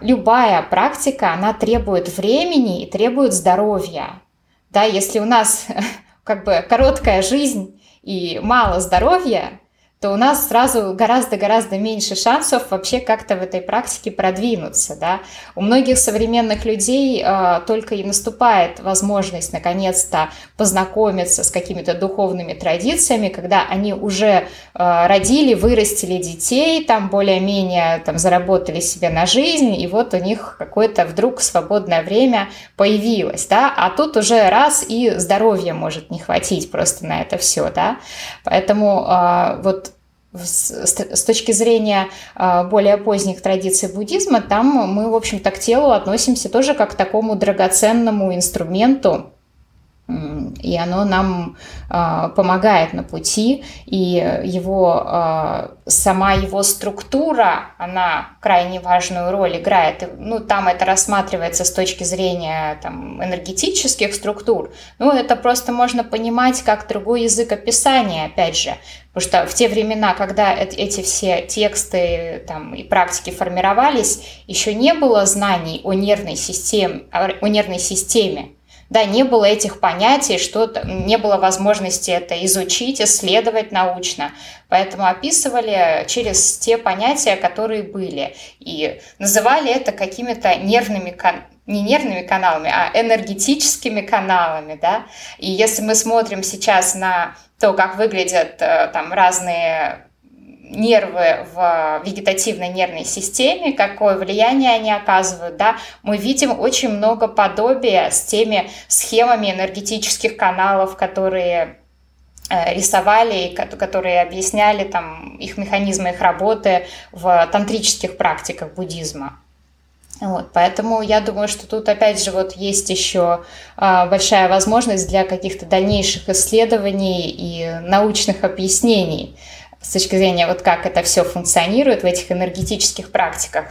любая практика, она требует времени и требует здоровья. Да, если у нас [LAUGHS] как бы короткая жизнь и мало здоровья, то у нас сразу гораздо-гораздо меньше шансов вообще как-то в этой практике продвинуться. Да? У многих современных людей э, только и наступает возможность наконец-то познакомиться с какими-то духовными традициями, когда они уже э, родили, вырастили детей, там более-менее там, заработали себе на жизнь, и вот у них какое-то вдруг свободное время появилось. Да? А тут уже раз и здоровья может не хватить просто на это все. Да? Поэтому э, вот с точки зрения а, более поздних традиций буддизма, там мы, в общем-то, к телу относимся тоже как к такому драгоценному инструменту, и оно нам э, помогает на пути, и его, э, сама его структура, она крайне важную роль играет. Ну, там это рассматривается с точки зрения там, энергетических структур, ну, это просто можно понимать как другой язык описания, опять же, потому что в те времена, когда эти все тексты там, и практики формировались, еще не было знаний о нервной системе, о нервной системе, да, не было этих понятий, что не было возможности это изучить, исследовать научно. Поэтому описывали через те понятия, которые были. И называли это какими-то нервными не нервными каналами, а энергетическими каналами, да. И если мы смотрим сейчас на то, как выглядят э, там разные нервы в вегетативной нервной системе, какое влияние они оказывают, да, мы видим очень много подобия с теми схемами энергетических каналов, которые э, рисовали, которые объясняли там их механизмы, их работы в тантрических практиках буддизма. Вот, поэтому я думаю, что тут опять же вот есть еще а, большая возможность для каких-то дальнейших исследований и научных объяснений с точки зрения вот как это все функционирует в этих энергетических практиках.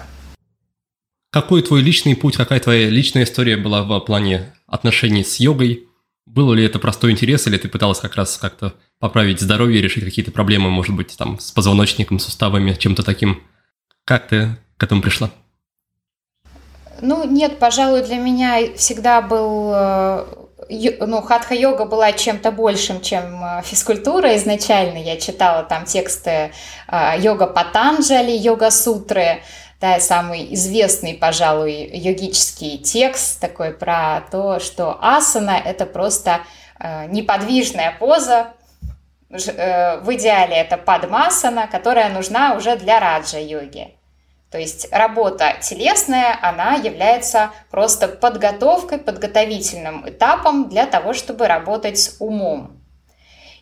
Какой твой личный путь, какая твоя личная история была в плане отношений с йогой? Было ли это простой интерес, или ты пыталась как раз как-то поправить здоровье, решить какие-то проблемы, может быть, там, с позвоночником, суставами, чем-то таким? Как ты к этому пришла? Ну, нет, пожалуй, для меня всегда был э, ну, хатха-йога была чем-то большим, чем э, физкультура изначально. Я читала там тексты э, йога Патанджали, йога-сутры, да, самый известный, пожалуй, йогический текст такой про то, что асана – это просто э, неподвижная поза, в идеале это падмасана, которая нужна уже для раджа-йоги. То есть работа телесная, она является просто подготовкой, подготовительным этапом для того, чтобы работать с умом.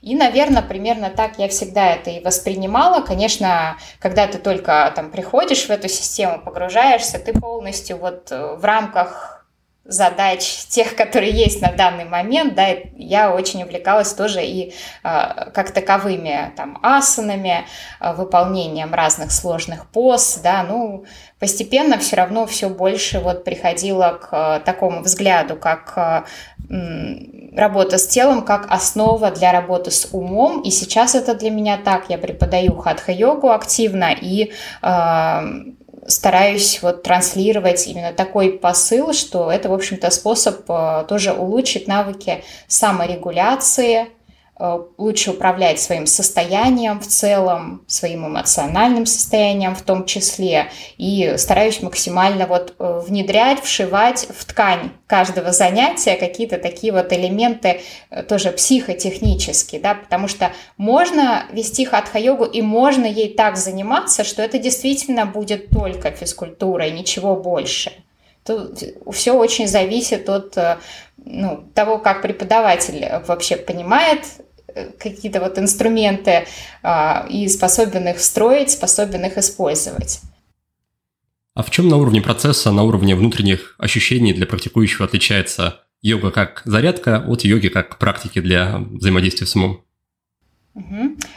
И, наверное, примерно так я всегда это и воспринимала. Конечно, когда ты только там приходишь в эту систему, погружаешься, ты полностью вот э, в рамках задач тех, которые есть на данный момент, да, я очень увлекалась тоже и э, как таковыми там асанами, э, выполнением разных сложных поз, да, ну, постепенно все равно все больше вот приходило к э, такому взгляду, как работа с телом, как основа для работы с умом, и сейчас это для меня так, я преподаю хатха-йогу активно, и стараюсь вот транслировать именно такой посыл, что это, в общем-то, способ э, тоже улучшить навыки саморегуляции, лучше управлять своим состоянием в целом, своим эмоциональным состоянием в том числе, и стараюсь максимально вот э, внедрять, вшивать в ткань каждого занятия какие-то такие вот элементы э, тоже психотехнические, да, потому что можно вести хатха-йогу и можно ей так заниматься, что это действительно будет только физкультура и ничего больше. Тут все очень зависит от ну, того, как преподаватель вообще понимает э, какие-то вот инструменты а, и способен их строить, способен их использовать. А в чем на уровне процесса, на уровне внутренних ощущений для практикующего отличается йога как зарядка от йоги как практики для взаимодействия с умом?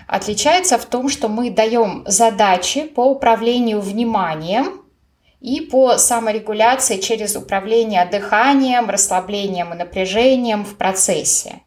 Отличается в том, что мы даем задачи по управлению вниманием и по саморегуляции через управление дыханием, расслаблением и напряжением в процессе.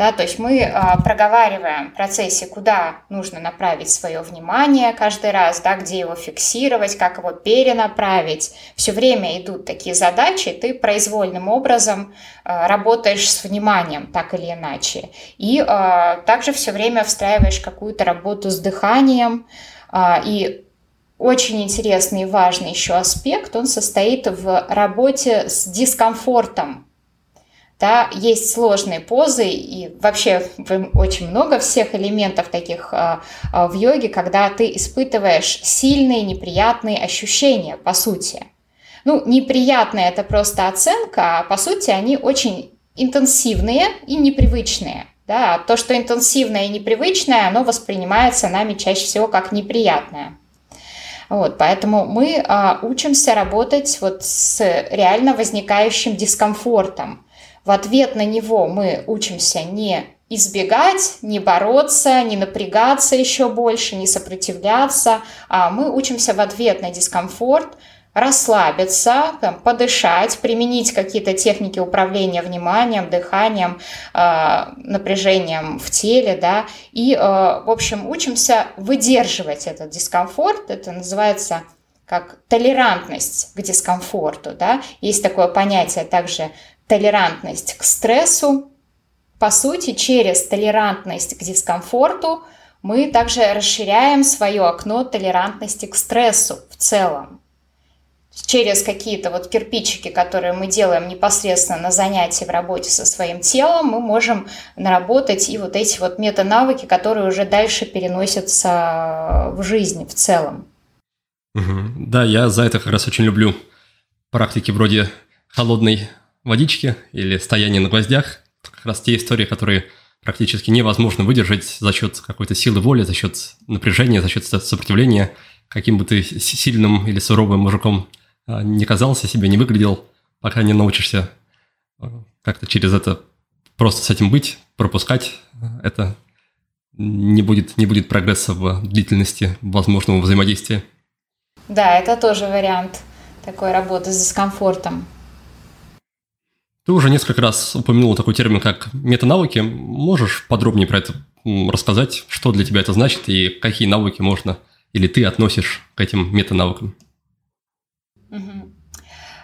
Да, то есть мы а, проговариваем в процессе, куда нужно направить свое внимание каждый раз, да, где его фиксировать, как его перенаправить. Все время идут такие задачи, ты произвольным образом а, работаешь с вниманием, так или иначе. И а, также все время встраиваешь какую-то работу с дыханием. А, и очень интересный и важный еще аспект, он состоит в работе с дискомфортом да, есть сложные позы и вообще очень много всех элементов таких а, а, в йоге, когда ты испытываешь сильные неприятные ощущения, по сути. Ну, неприятные это просто оценка, а по сути они очень интенсивные и непривычные. Да, то, что интенсивное и непривычное, оно воспринимается нами чаще всего как неприятное. Вот, поэтому мы а, учимся работать вот с реально возникающим дискомфортом. В ответ на него мы учимся не избегать, не бороться, не напрягаться еще больше, не сопротивляться, а мы учимся в ответ на дискомфорт расслабиться, там, подышать, применить какие-то техники управления вниманием, дыханием, э, напряжением в теле, да, и, э, в общем, учимся выдерживать этот дискомфорт, это называется как толерантность к дискомфорту, да, есть такое понятие также толерантность к стрессу. По сути, через толерантность к дискомфорту мы также расширяем свое окно толерантности к стрессу в целом. Через какие-то вот кирпичики, которые мы делаем непосредственно на занятии в работе со своим телом, мы можем наработать и вот эти вот мета-навыки, которые уже дальше переносятся в жизнь в целом. Угу. Да, я за это как раз очень люблю практики вроде холодной водички или стояние на гвоздях. Как раз те истории, которые практически невозможно выдержать за счет какой-то силы воли, за счет напряжения, за счет сопротивления. Каким бы ты сильным или суровым мужиком не казался, себе не выглядел, пока не научишься а, как-то через это просто с этим быть, пропускать, это не будет, не будет прогресса в длительности возможного взаимодействия. Да, это тоже вариант такой работы с дискомфортом. Ты уже несколько раз упомянул такой термин, как метанавыки. Можешь подробнее про это рассказать, что для тебя это значит и какие навыки можно или ты относишь к этим метанавыкам?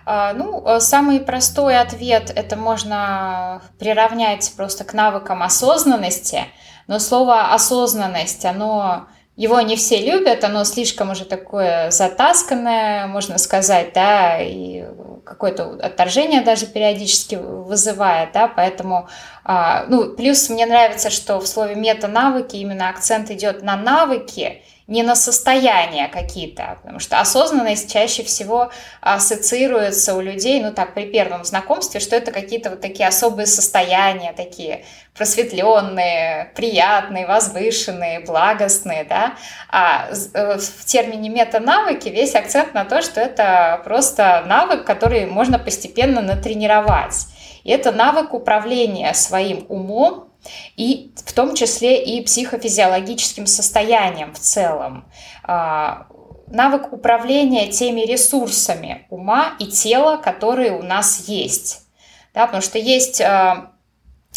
А, ну, э, самый простой ответ это можно приравнять просто к навыкам осознанности, но слово осознанность, оно его не все любят, оно слишком уже такое затасканное, можно сказать, да, и какое-то отторжение даже периодически вызывает, да, поэтому, а, ну, плюс мне нравится, что в слове мета-навыки именно акцент идет на навыки, не на состояния какие-то, потому что осознанность чаще всего ассоциируется у людей, ну так, при первом знакомстве, что это какие-то вот такие особые состояния, такие просветленные, приятные, возвышенные, благостные, да, а э, в термине мета-навыки весь акцент на то, что это просто навык, который можно постепенно натренировать. И это навык управления своим умом, и в том числе и психофизиологическим состоянием в целом. А, навык управления теми ресурсами ума и тела, которые у нас есть. Да, потому что есть а,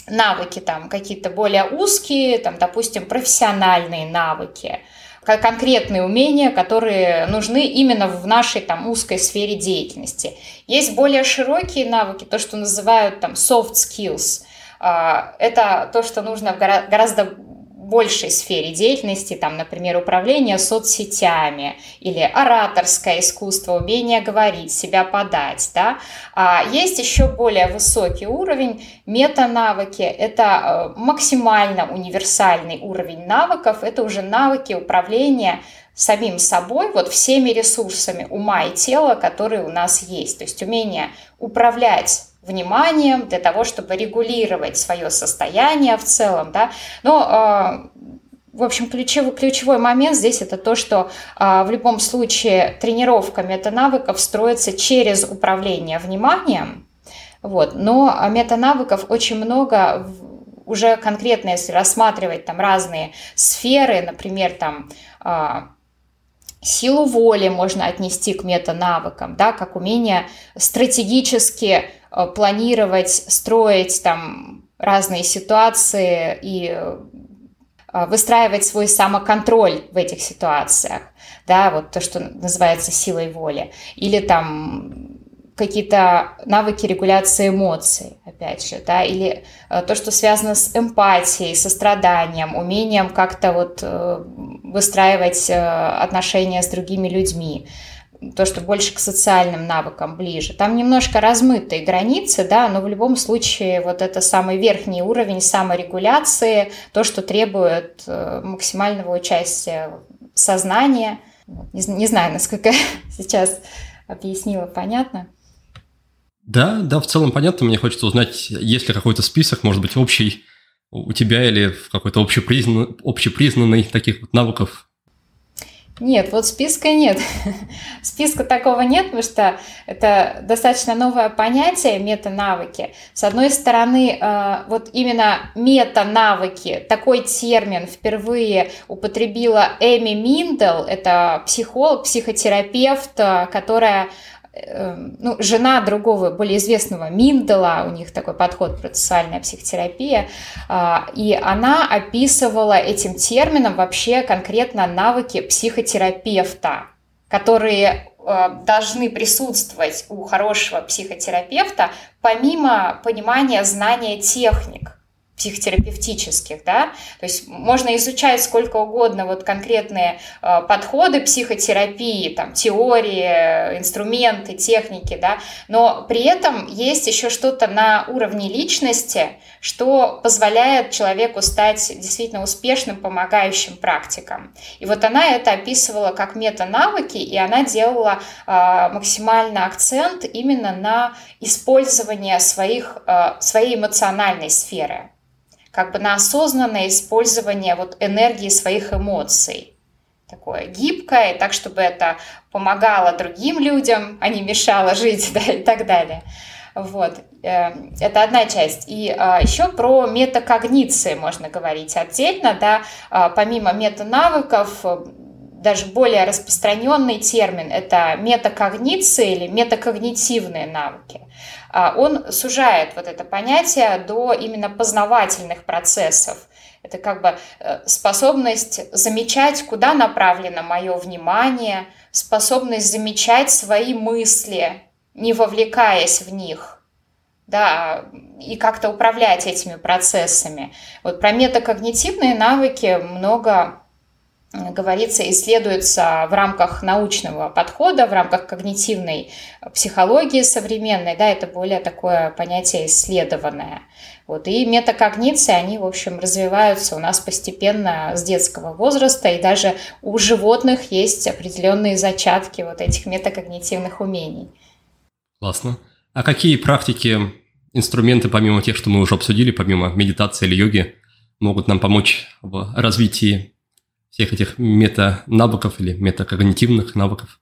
навыки там какие-то более узкие, там, допустим, профессиональные навыки, конкретные умения, которые нужны именно в нашей там узкой сфере деятельности. Есть более широкие навыки, то, что называют там soft skills – это то, что нужно в гораздо большей сфере деятельности, там, например, управление соцсетями или ораторское искусство, умение говорить, себя подать. Да? А есть еще более высокий уровень метанавыки. Это э, максимально универсальный уровень навыков. Это уже навыки управления самим собой, вот всеми ресурсами ума и тела, которые у нас есть. То есть умение управлять вниманием для того, чтобы регулировать свое состояние в целом, да, но а, в общем, ключевой, ключевой момент здесь это то, что э, в любом случае тренировка метанавыков строится через управление вниманием, вот, но метанавыков очень много уже конкретно, если рассматривать там разные сферы, например, там э, Силу воли можно отнести к метанавыкам, да, как умение стратегически планировать, строить там разные ситуации и э, выстраивать свой самоконтроль в этих ситуациях, да, вот то, что называется силой воли. Или там какие-то навыки регуляции эмоций, опять же, да, или э, то, что связано с эмпатией, состраданием, умением как-то вот э, выстраивать э, отношения с другими людьми, то, что больше к социальным навыкам ближе. Там немножко размытые границы, да, но в любом случае вот это самый верхний уровень саморегуляции, то, что требует максимального участия сознания. Не, не знаю, насколько [LAUGHS] сейчас объяснила понятно. Да, да, в целом понятно. Мне хочется узнать, есть ли какой-то список, может быть, общий у тебя или в какой-то общепризнанный, общепризнанный таких вот навыков? Нет, вот списка нет. [LAUGHS] списка такого нет, потому что это достаточно новое понятие мета-навыки. С одной стороны, э, вот именно мета-навыки, такой термин впервые употребила Эми Миндел, это психолог, психотерапевт, э, которая ну, жена другого, более известного Миндела, у них такой подход процессуальная психотерапия, а, и она описывала этим термином вообще конкретно навыки психотерапевта, которые э, должны присутствовать у хорошего психотерапевта помимо понимания знания техник психотерапевтических, да, то есть можно изучать сколько угодно вот конкретные э, подходы психотерапии, там, теории, инструменты, техники, да, но при этом есть еще что-то на уровне личности, что позволяет человеку стать действительно успешным, помогающим практиком. И вот она это описывала как мета-навыки, и она делала э, максимально акцент именно на использование своих, э, своей эмоциональной сферы как бы на осознанное использование вот энергии своих эмоций. Такое гибкое, так, чтобы это помогало другим людям, а не мешало жить, [LAUGHS] да, и так далее. Вот. Э, это одна часть. И а, еще про метакогниции можно говорить отдельно, да, а, помимо метанавыков, даже более распространенный термин – это метакогниции или метакогнитивные навыки. А, он сужает вот это понятие до именно познавательных процессов. Это как бы э, способность замечать, куда направлено мое внимание, способность замечать свои мысли, не вовлекаясь в них, да, и как-то управлять этими процессами. Вот про метакогнитивные навыки много говорится, исследуется в рамках научного подхода, в рамках когнитивной психологии современной, да, это более такое понятие исследованное. Вот, и метакогниции, они, в общем, развиваются у нас постепенно с детского возраста, и даже у животных есть определенные зачатки вот этих метакогнитивных умений. Классно. А какие практики, инструменты, помимо тех, что мы уже обсудили, помимо медитации или йоги, могут нам помочь в развитии всех этих мета-навыков или метакогнитивных навыков?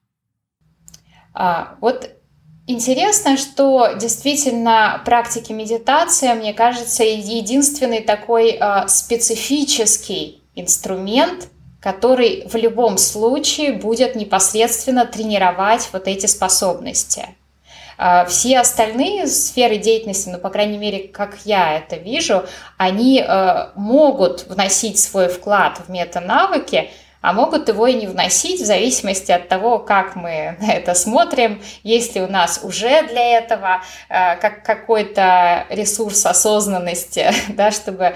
А, вот интересно, что действительно практики медитации, мне кажется, единственный такой а, специфический инструмент, который в любом случае будет непосредственно тренировать вот эти способности. А, все остальные сферы деятельности, ну, по крайней мере, как я это вижу, они э, могут вносить свой вклад в мета-навыки, а могут его и не вносить в зависимости от того, как мы [LAUGHS] на это смотрим, есть ли у нас уже для этого э, как какой-то ресурс осознанности, [LAUGHS] да, чтобы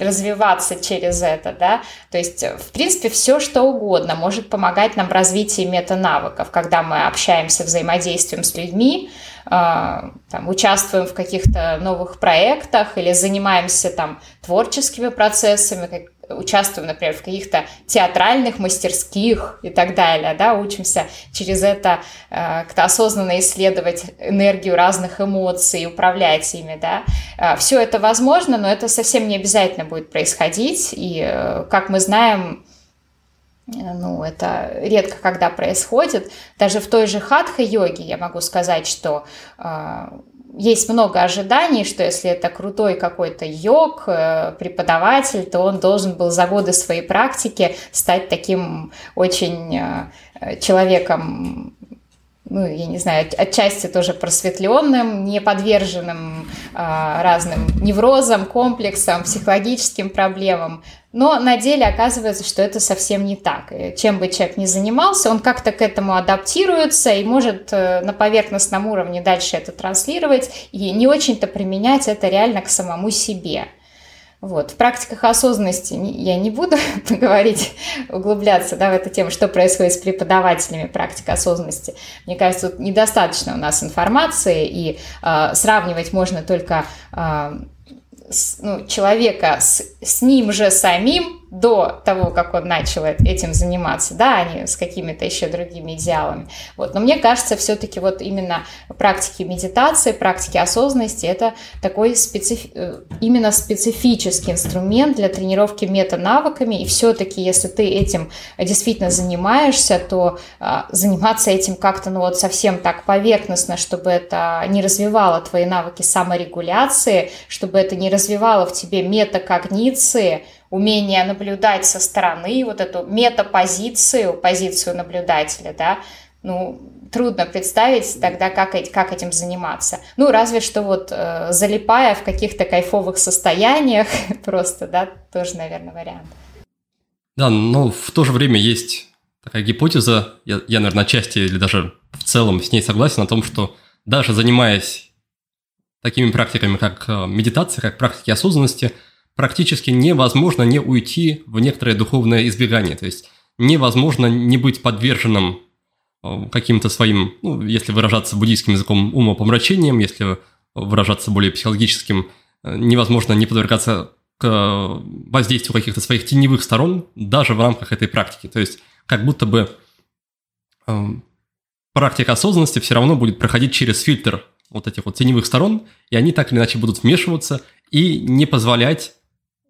развиваться через это, да, то есть, в принципе, все что угодно может помогать нам в развитии мета-навыков, когда мы общаемся, взаимодействуем с людьми, э, там, участвуем в каких-то новых проектах или занимаемся там творческими процессами, участвуем, например, в каких-то театральных мастерских и так далее, да, учимся через это э, как-то осознанно исследовать энергию разных эмоций, управлять ими, да. Э, все это возможно, но это совсем не обязательно будет происходить, и, э, как мы знаем, э, ну, это редко когда происходит. Даже в той же хатха-йоге я могу сказать, что есть много ожиданий, что если это крутой какой-то йог, э, преподаватель, то он должен был за годы своей практики стать таким очень э, человеком ну, я не знаю, отчасти тоже просветленным, не подверженным а, разным неврозам, комплексам, психологическим проблемам. Но на деле оказывается, что это совсем не так. И чем бы человек ни занимался, он как-то к этому адаптируется и может э, на поверхностном уровне дальше это транслировать и не очень-то применять это реально к самому себе. Вот. В практиках осознанности я не буду [LAUGHS] говорить, углубляться да, в эту тему, что происходит с преподавателями практики осознанности. Мне кажется, тут недостаточно у нас информации, и э, сравнивать можно только э, ну, человека с, с ним же самим до того, как он начал этим заниматься, да, а не с какими-то еще другими идеалами. Вот. Но мне кажется, все-таки вот именно практики медитации, практики осознанности – это такой специфи... Э, именно специфический инструмент для тренировки мета-навыками, и все-таки, если ты этим действительно занимаешься, то а, заниматься этим как-то, ну вот совсем так поверхностно, чтобы это не развивало твои навыки саморегуляции, чтобы это не развивало в тебе метакогниции, умение наблюдать со стороны, вот эту метапозицию, позицию наблюдателя, да, ну, трудно представить тогда, как, как этим заниматься. Ну, разве что вот э, залипая в каких-то кайфовых состояниях [LAUGHS] просто, да, тоже, наверное, вариант. Да, но в то же время есть такая гипотеза, я, я, наверное, отчасти или даже в целом с ней согласен о том, что даже занимаясь такими практиками, как э, медитация, как практики осознанности – практически невозможно не уйти в некоторое духовное избегание. То есть невозможно не быть подверженным э, каким-то своим, ну, если выражаться буддийским языком, умопомрачением, если выражаться более психологическим, э, невозможно не подвергаться к воздействию каких-то своих теневых сторон даже в рамках этой практики. То есть как будто бы э, практика осознанности все равно будет проходить через фильтр вот этих вот теневых сторон, и они так или иначе будут вмешиваться и не позволять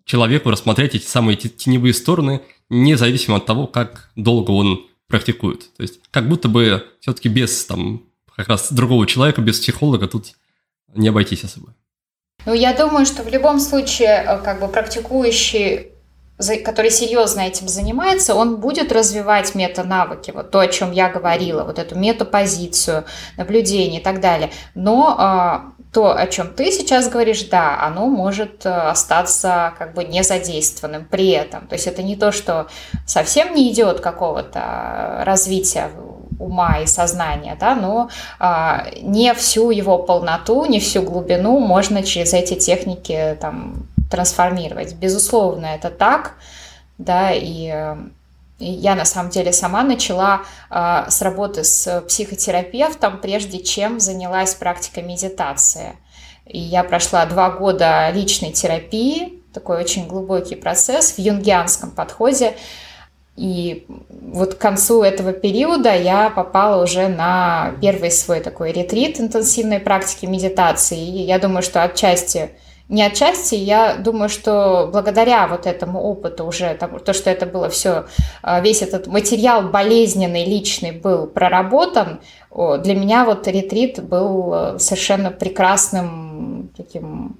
человеку рассмотреть эти самые теневые стороны, независимо от того, как долго он практикует. То есть как будто бы все-таки без там как раз другого человека, без психолога тут не обойтись особо. Ну, я думаю, что в любом случае, э, как бы практикующий который серьезно этим занимается, он будет развивать мета-навыки, вот то, о чем я говорила, вот эту метапозицию, наблюдение и так далее. Но а, то, о чем ты сейчас говоришь, да, оно может э, остаться как бы не задействованным при этом. То есть это не то, что совсем не идет какого-то развития ума и сознания, да, но а, не всю его полноту, не всю глубину можно через эти техники там трансформировать. Безусловно, это так, да, и, и я на самом деле сама начала э, с работы с психотерапевтом, прежде чем занялась практикой медитации. И я прошла два года личной терапии, такой очень глубокий процесс в юнгианском подходе. И вот к концу этого периода я попала уже на первый свой такой ретрит интенсивной практики медитации. И я думаю, что отчасти не отчасти, я думаю, что благодаря вот этому опыту уже, то, что это было все, а, весь этот материал болезненный, личный был проработан, для меня вот ретрит был э, совершенно прекрасным таким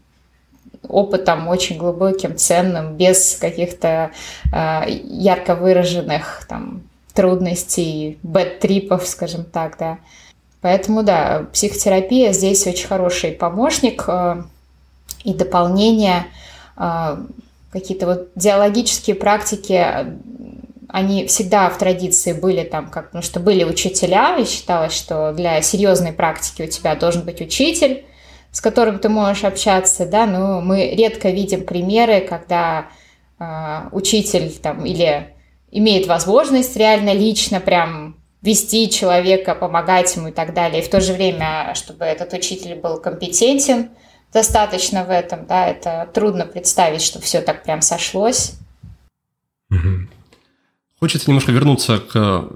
опытом очень глубоким, ценным, без каких-то э, ярко выраженных там трудностей, бэт-трипов, скажем так, да. Поэтому, да, психотерапия здесь очень хороший помощник. Э, и дополнение, а, какие-то вот диалогические практики, они всегда в традиции были там, как, ну, что были учителя, и считалось, что для серьезной практики у тебя должен быть учитель, с которым ты можешь общаться, да, но мы редко видим примеры, когда э, учитель там или имеет возможность реально лично прям вести человека, помогать ему и так далее, и в то же время, чтобы этот учитель был компетентен, достаточно в этом, да, это трудно представить, что все так прям сошлось. Угу. Хочется немножко вернуться к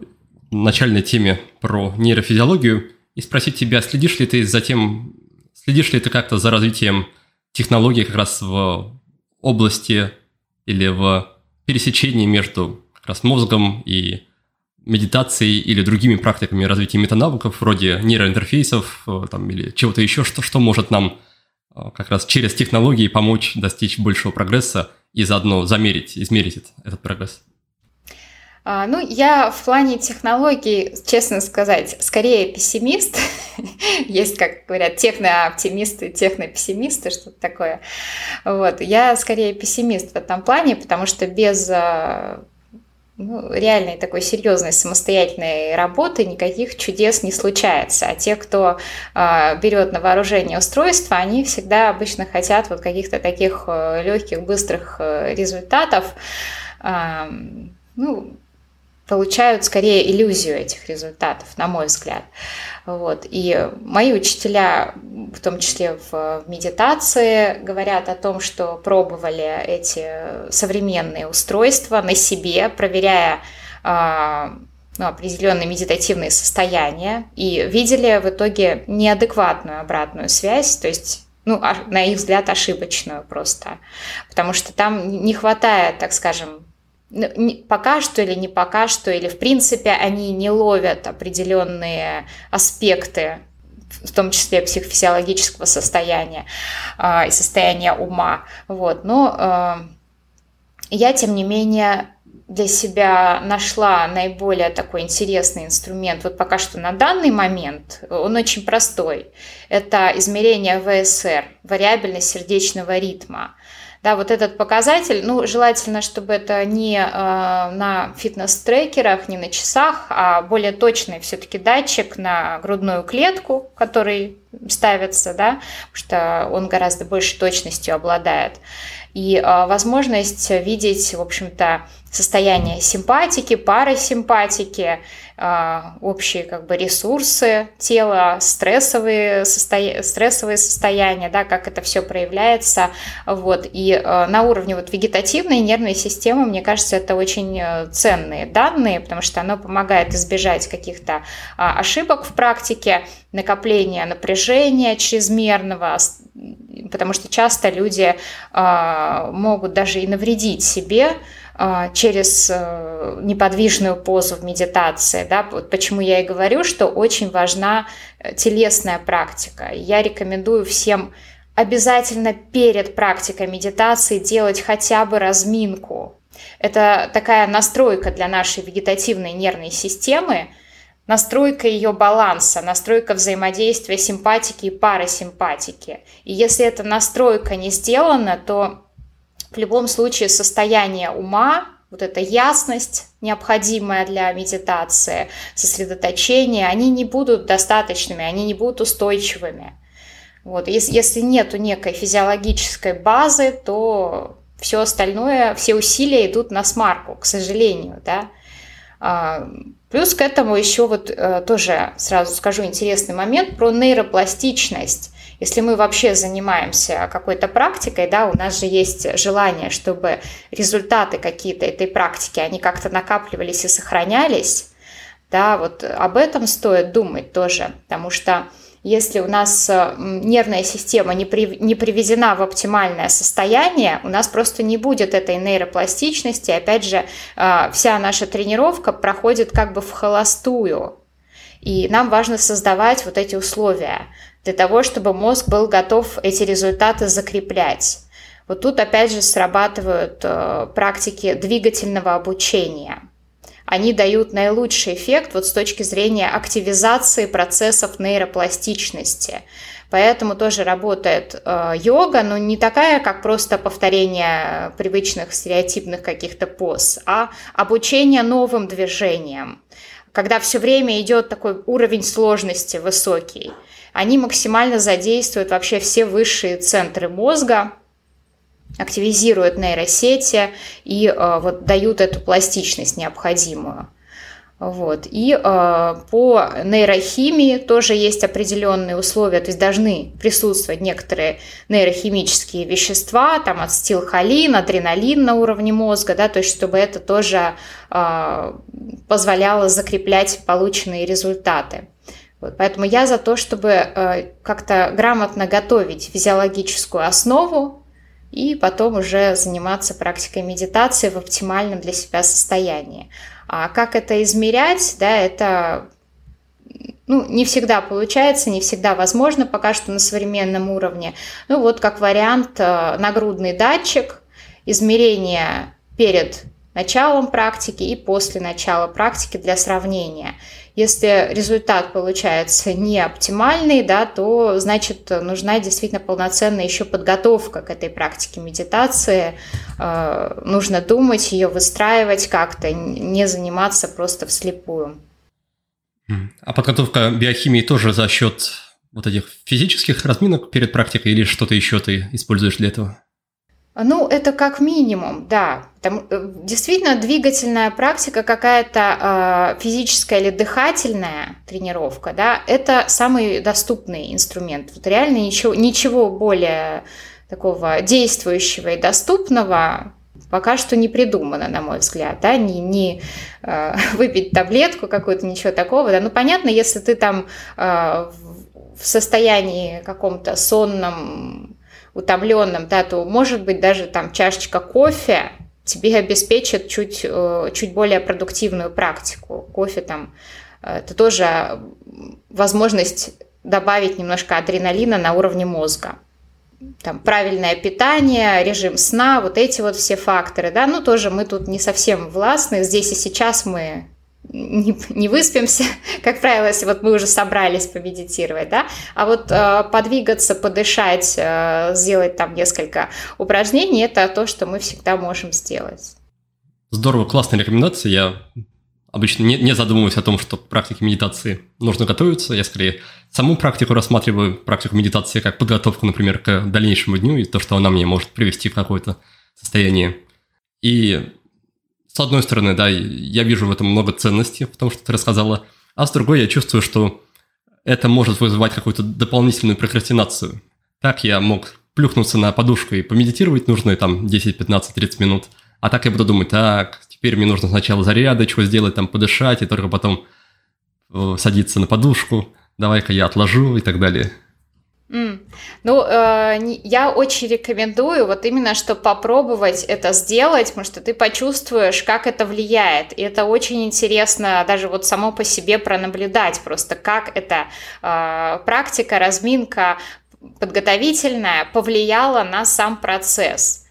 начальной теме про нейрофизиологию и спросить тебя, следишь ли ты за тем, следишь ли ты как-то за развитием технологий как раз в области или в пересечении между как раз мозгом и медитацией или другими практиками развития метанавыков, вроде нейроинтерфейсов э, там, или чего-то еще, что, что может нам э, как раз через технологии помочь достичь большего прогресса и заодно замерить, измерить этот, этот прогресс? А, ну, я в плане технологий, честно сказать, скорее пессимист. [LAUGHS] Есть, как говорят, технооптимисты, технопессимисты, что-то такое. Вот. Я скорее пессимист в этом плане, потому что без а, ну, реальной такой серьезной самостоятельной работы никаких чудес не случается. А те, кто э, берет на вооружение устройства, они всегда обычно хотят вот каких-то таких э, легких, быстрых э, результатов. Э, ну, получают скорее иллюзию этих результатов, на мой взгляд. Вот. И мои учителя, в том числе в медитации, говорят о том, что пробовали эти современные устройства на себе, проверяя а, ну, определенные медитативные состояния, и видели в итоге неадекватную обратную связь, то есть ну, а, на их взгляд, ошибочную просто. Потому что там не хватает, так скажем, пока что или не пока что, или в принципе они не ловят определенные аспекты в том числе психофизиологического состояния э, и состояния ума. Вот. Но э, я, тем не менее, для себя нашла наиболее такой интересный инструмент. Вот пока что на данный момент он очень простой. Это измерение ВСР, вариабельность сердечного ритма. Да, вот этот показатель, ну, желательно, чтобы это не э, на фитнес-трекерах, не на часах, а более точный все-таки датчик на грудную клетку, который ставится, да, потому что он гораздо большей точностью обладает. И э, возможность видеть, в общем-то, состояние симпатики, парасимпатики, а, общие как бы ресурсы тела, стрессовые, состоя... стрессовые состояния, да, как это все проявляется. Вот. И а, на уровне вот вегетативной нервной системы, мне кажется, это очень э, ценные данные, потому что оно помогает избежать каких-то а, ошибок в практике, накопления напряжения чрезмерного, потому что часто люди могут даже и навредить себе, через э, неподвижную позу в медитации. Да? Вот почему я и говорю, что очень важна э, телесная практика. Я рекомендую всем обязательно перед практикой медитации делать хотя бы разминку. Это такая настройка для нашей вегетативной нервной системы, настройка ее баланса, настройка взаимодействия симпатики и парасимпатики. И если эта настройка не сделана, то в любом случае состояние ума, вот эта ясность, необходимая для медитации, сосредоточение, они не будут достаточными, они не будут устойчивыми. Вот. Если, если нет некой физиологической базы, то все остальное, все усилия идут на смарку, к сожалению, да. А, плюс к этому еще вот э, тоже сразу скажу интересный момент про нейропластичность. Если мы вообще занимаемся какой-то практикой, да, у нас же есть желание, чтобы результаты какие-то этой практики, они как-то накапливались и сохранялись, да, вот об этом стоит думать тоже, потому что если у нас э, нервная система не, при, не приведена в оптимальное состояние, у нас просто не будет этой нейропластичности. Опять же, э, вся наша тренировка проходит как бы в холостую. И нам важно создавать вот эти условия для того, чтобы мозг был готов эти результаты закреплять. Вот тут опять же срабатывают э, практики двигательного обучения. Они дают наилучший эффект вот с точки зрения активизации процессов нейропластичности. Поэтому тоже работает э, йога, но не такая, как просто повторение привычных стереотипных каких-то поз, а обучение новым движениям, когда все время идет такой уровень сложности высокий они максимально задействуют вообще все высшие центры мозга, активизируют нейросети и э, вот дают эту пластичность необходимую. Вот. И э, по нейрохимии тоже есть определенные условия, то есть должны присутствовать некоторые нейрохимические вещества, там ацетилхолин, адреналин на уровне мозга, да, то есть чтобы это тоже э, позволяло закреплять полученные результаты. Вот, поэтому я за то, чтобы э, как-то грамотно готовить физиологическую основу и потом уже заниматься практикой медитации в оптимальном для себя состоянии. А как это измерять, да, это ну, не всегда получается, не всегда возможно пока что на современном уровне. Ну, вот как вариант э, нагрудный датчик, измерение перед началом практики и после начала практики для сравнения. Если результат получается не оптимальный, да, то значит нужна действительно полноценная еще подготовка к этой практике медитации. Э, нужно думать, ее выстраивать как-то, не заниматься просто вслепую. А подготовка биохимии тоже за счет вот этих физических разминок перед практикой или что-то еще ты используешь для этого? Ну, это как минимум, да. Там, э, действительно, двигательная практика какая-то э, физическая или дыхательная тренировка, да, это самый доступный инструмент. Вот реально ничего, ничего более такого действующего и доступного пока что не придумано, на мой взгляд, да, не, не э, [LAUGHS] выпить таблетку какую-то, ничего такого, да, ну, понятно, если ты там э, в состоянии каком-то сонном, утомленном, да, то может быть даже там чашечка кофе тебе обеспечит чуть, э, чуть более продуктивную практику. Кофе там э, это тоже возможность добавить немножко адреналина на уровне мозга. Там правильное питание, режим сна, вот эти вот все факторы, да, ну тоже мы тут не совсем властны, здесь и сейчас мы не, не выспимся, [LAUGHS] как правило, если вот мы уже собрались помедитировать, да, а вот э, подвигаться, подышать, э, сделать там несколько упражнений, это то, что мы всегда можем сделать. Здорово, классная рекомендация. Я обычно не, не задумываюсь о том, что к практике медитации нужно готовиться. Я скорее саму практику рассматриваю, практику медитации как подготовку, например, к дальнейшему дню и то, что она мне может привести в какое-то состояние. И с одной стороны, да, я вижу в этом много ценностей, в том, что ты рассказала, а с другой я чувствую, что это может вызывать какую-то дополнительную прокрастинацию. Так я мог плюхнуться на подушку и помедитировать нужные там 10, 15, 30 минут, а так я буду думать, так, теперь мне нужно сначала зарядочку сделать, там подышать, и только потом э, садиться на подушку, давай-ка я отложу и так далее. Mm. Ну, э, я очень рекомендую вот именно, чтобы попробовать это сделать, потому что ты почувствуешь, как это влияет. И это очень интересно даже вот само по себе пронаблюдать, просто как эта э, практика, разминка подготовительная повлияла на сам процесс.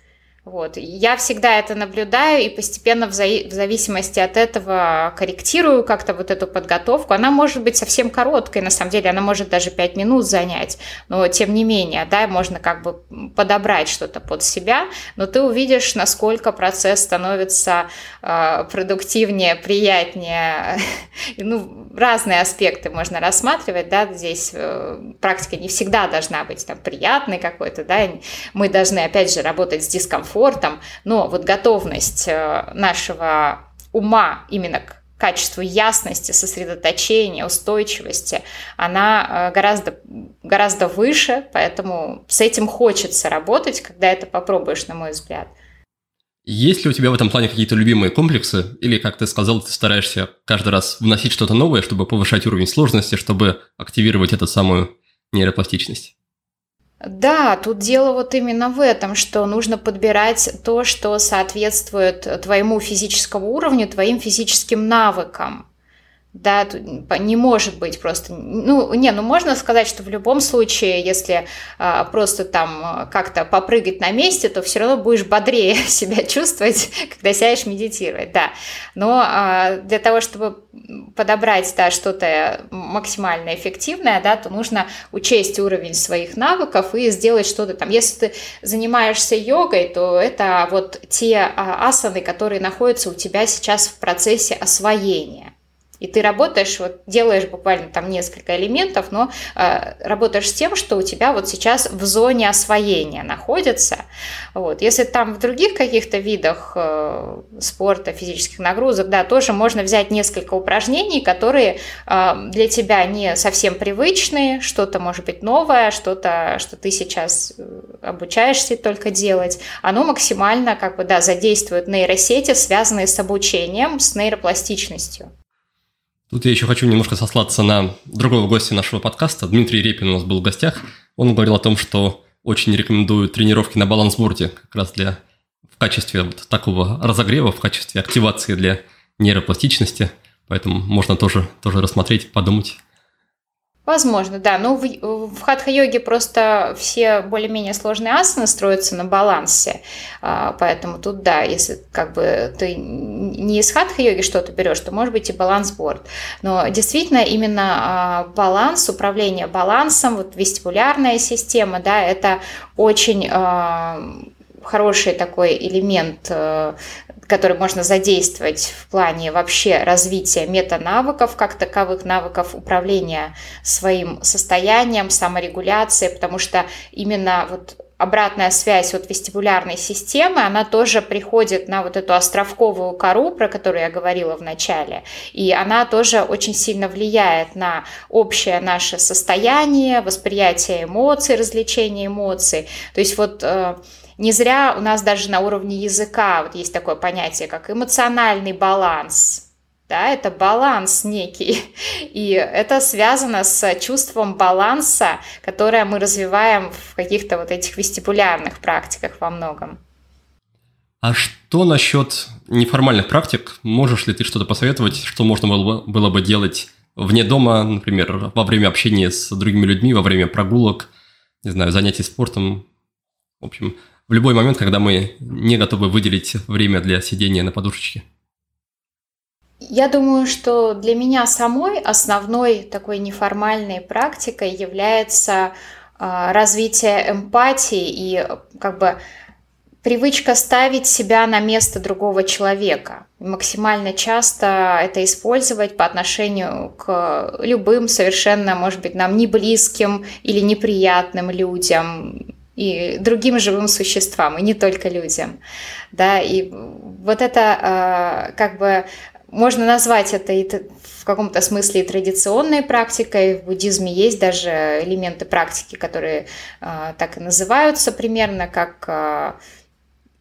Вот. Я всегда это наблюдаю и постепенно в, за... в зависимости от этого корректирую как-то вот эту подготовку. Она может быть совсем короткой, на самом деле, она может даже 5 минут занять, но тем не менее, да, можно как бы подобрать что-то под себя, но ты увидишь, насколько процесс становится э, продуктивнее, приятнее. [LAUGHS] ну, разные аспекты можно рассматривать, да, здесь э, практика не всегда должна быть там приятной какой-то, да, мы должны, опять же, работать с дискомфортом, комфортом, но вот готовность э, нашего ума именно к качеству ясности, сосредоточения, устойчивости, она э, гораздо, гораздо выше, поэтому с этим хочется работать, когда это попробуешь, на мой взгляд. Есть ли у тебя в этом плане какие-то любимые комплексы? Или, как ты сказал, ты стараешься каждый раз вносить что-то новое, чтобы повышать уровень сложности, чтобы активировать эту самую нейропластичность? Да, тут дело вот именно в этом, что нужно подбирать то, что соответствует твоему физическому уровню, твоим физическим навыкам да, не может быть просто, ну, не, ну можно сказать, что в любом случае, если а, просто там как-то попрыгать на месте, то все равно будешь бодрее [LAUGHS] себя чувствовать, [LAUGHS] когда сядешь медитировать, да. Но а, для того, чтобы подобрать, да, что-то максимально эффективное, да, то нужно учесть уровень своих навыков и сделать что-то там. Если ты занимаешься йогой, то это вот те а, асаны, которые находятся у тебя сейчас в процессе освоения. И ты работаешь, вот делаешь буквально там несколько элементов, но э, работаешь с тем, что у тебя вот сейчас в зоне освоения находится. Вот. Если там в других каких-то видах э, спорта, физических нагрузок, да, тоже можно взять несколько упражнений, которые э, для тебя не совсем привычные, что-то может быть новое, что-то, что ты сейчас э, обучаешься только делать. Оно максимально как бы, да, задействует нейросети, связанные с обучением, с нейропластичностью. Тут я еще хочу немножко сослаться на другого гостя нашего подкаста. Дмитрий Репин у нас был в гостях. Он говорил о том, что очень рекомендует тренировки на балансборде как раз для в качестве вот такого разогрева, в качестве активации для нейропластичности, поэтому можно тоже, тоже рассмотреть, подумать. Возможно, да. Ну, в, в хатха-йоге просто все более-менее сложные асаны строятся на балансе. А, поэтому тут, да, если как бы ты не из хатха-йоги что-то берешь, то может быть и балансборд. Но действительно именно а, баланс, управление балансом, вот вестибулярная система, да, это очень а, хороший такой элемент э, который можно задействовать в плане вообще развития метанавыков, как таковых навыков управления своим состоянием, саморегуляции, потому что именно вот обратная связь от вестибулярной системы, она тоже приходит на вот эту островковую кору, про которую я говорила в начале, и она тоже очень сильно влияет на общее наше состояние, восприятие эмоций, развлечение эмоций. То есть вот э, не зря у нас даже на уровне языка вот есть такое понятие, как эмоциональный баланс. Да, это баланс некий. [LAUGHS] И это связано с чувством баланса, которое мы развиваем в каких-то вот этих вестибулярных практиках во многом. А что насчет неформальных практик? Можешь ли ты что-то посоветовать, что можно было бы, было бы делать вне дома, например, во время общения с другими людьми, во время прогулок, не знаю, занятий спортом? В общем, в любой момент, когда мы не готовы выделить время для сидения на подушечке? Я думаю, что для меня самой основной такой неформальной практикой является а, развитие эмпатии и как бы привычка ставить себя на место другого человека. Максимально часто это использовать по отношению к любым совершенно, может быть, нам не близким или неприятным людям, и другим живым существам, и не только людям. Да, и вот это э, как бы можно назвать это и в каком-то смысле и традиционной практикой. В буддизме есть даже элементы практики, которые э, так и называются примерно как э,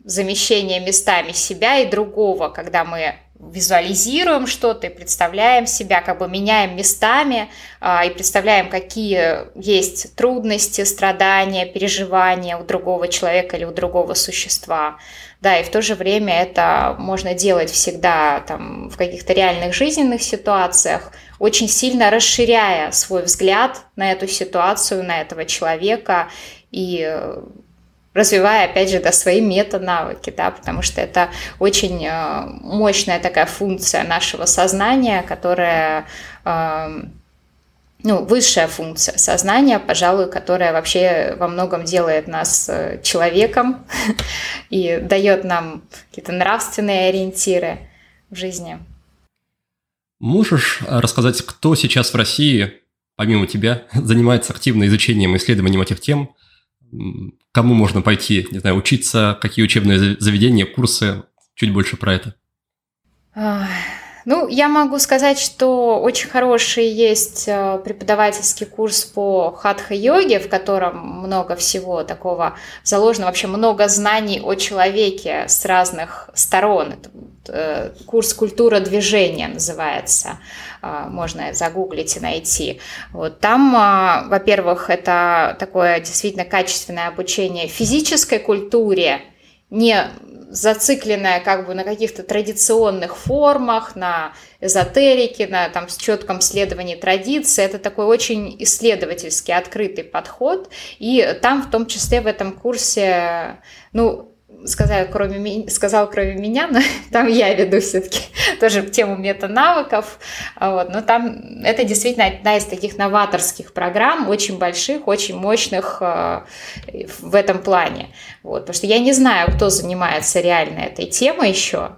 замещение местами себя и другого, когда мы визуализируем что-то и представляем себя, как бы меняем местами а, и представляем, какие есть трудности, страдания, переживания у другого человека или у другого существа. Да, и в то же время это можно делать всегда там, в каких-то реальных жизненных ситуациях, очень сильно расширяя свой взгляд на эту ситуацию, на этого человека и развивая, опять же, да, свои мета-навыки, да, потому что это очень э, мощная такая функция нашего сознания, которая эм, ну, высшая функция сознания, пожалуй, которая вообще во многом делает нас э, человеком [LAUGHS] и дает нам какие-то нравственные ориентиры в жизни. Можешь рассказать, кто сейчас в России, помимо тебя, [LAUGHS] занимается активно изучением и исследованием этих тем? Кому можно пойти, не знаю, учиться, какие учебные заведения, курсы, чуть больше про это. Ну, я могу сказать, что очень хороший есть э, преподавательский курс по хатха-йоге, в котором много всего такого заложено, вообще много знаний о человеке с разных сторон. Это э, курс «Культура движения» называется. Э, можно загуглить и найти. Вот там, во-первых, это такое действительно качественное обучение физической культуре, не зацикленная как бы на каких-то традиционных формах, на эзотерике, на там четком следовании традиции. Это такой очень исследовательский, открытый подход. И там в том числе в этом курсе, ну, сказал кроме, сказал кроме меня, но [LAUGHS] там я веду все-таки [LAUGHS] тоже тему мета-навыков. Вот, но там это действительно одна из таких новаторских программ, очень больших, очень мощных э, в этом плане. Вот, потому что я не знаю, кто занимается реально этой темой еще.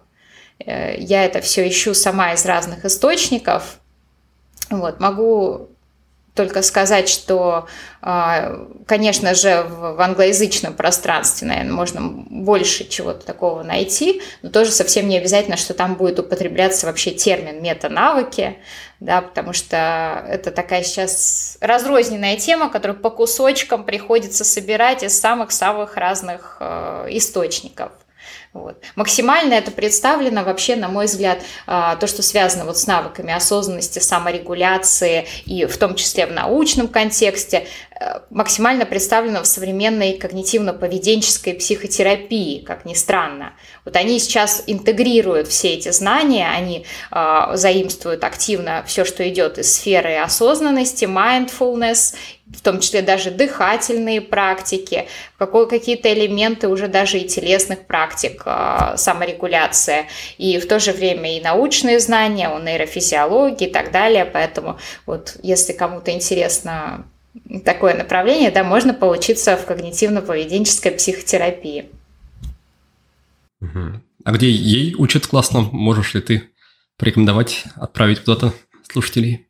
Э, я это все ищу сама из разных источников. Вот, могу только сказать, что, а, конечно же, в англоязычном пространстве, наверное, можно больше чего-то такого найти, но тоже совсем не обязательно, что там будет употребляться вообще термин мета-навыки, да, потому что это такая сейчас разрозненная тема, которую по кусочкам приходится собирать из самых-самых разных э, источников. Вот. Максимально это представлено вообще, на мой взгляд, а, то, что связано вот с навыками осознанности, саморегуляции и в том числе в научном контексте, максимально представлено в современной когнитивно-поведенческой психотерапии, как ни странно. Вот они сейчас интегрируют все эти знания, они э, заимствуют активно все, что идет из сферы осознанности, mindfulness в том числе даже дыхательные практики, какие-то элементы уже даже и телесных практик, а, саморегуляция, и в то же время и научные знания о нейрофизиологии и так далее. Поэтому вот если кому-то интересно такое направление, да, можно поучиться в когнитивно-поведенческой психотерапии. А где ей учат классно? Можешь ли ты порекомендовать отправить куда-то слушателей?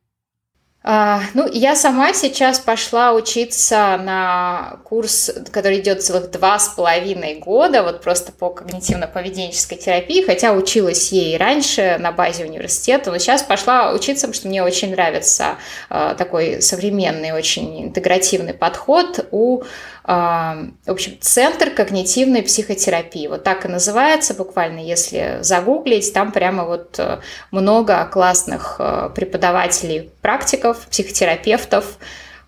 А, ну, я сама сейчас пошла учиться на курс, который идет целых два с половиной года, вот просто по когнитивно-поведенческой терапии, хотя училась ей раньше на базе университета, но сейчас пошла учиться, потому что мне очень нравится а, такой современный, очень интегративный подход у в общем, Центр когнитивной психотерапии. Вот так и называется буквально, если загуглить, там прямо вот э, много классных э, преподавателей, практиков, психотерапевтов,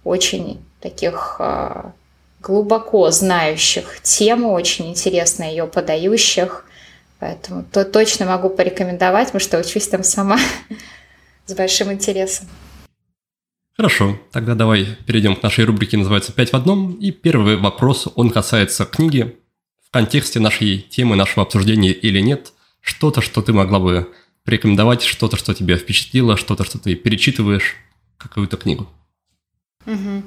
очень таких э, глубоко знающих тему, очень интересно ее подающих. Поэтому то точно могу порекомендовать, потому что учусь там сама [LAUGHS] с большим интересом. Хорошо, тогда давай перейдем к нашей рубрике, называется «Пять в одном». И первый вопрос, он касается книги. В контексте нашей темы, нашего обсуждения или нет, что-то, что ты могла бы порекомендовать, что-то, что тебя впечатлило, что-то, что ты перечитываешь, какую-то книгу. Угу.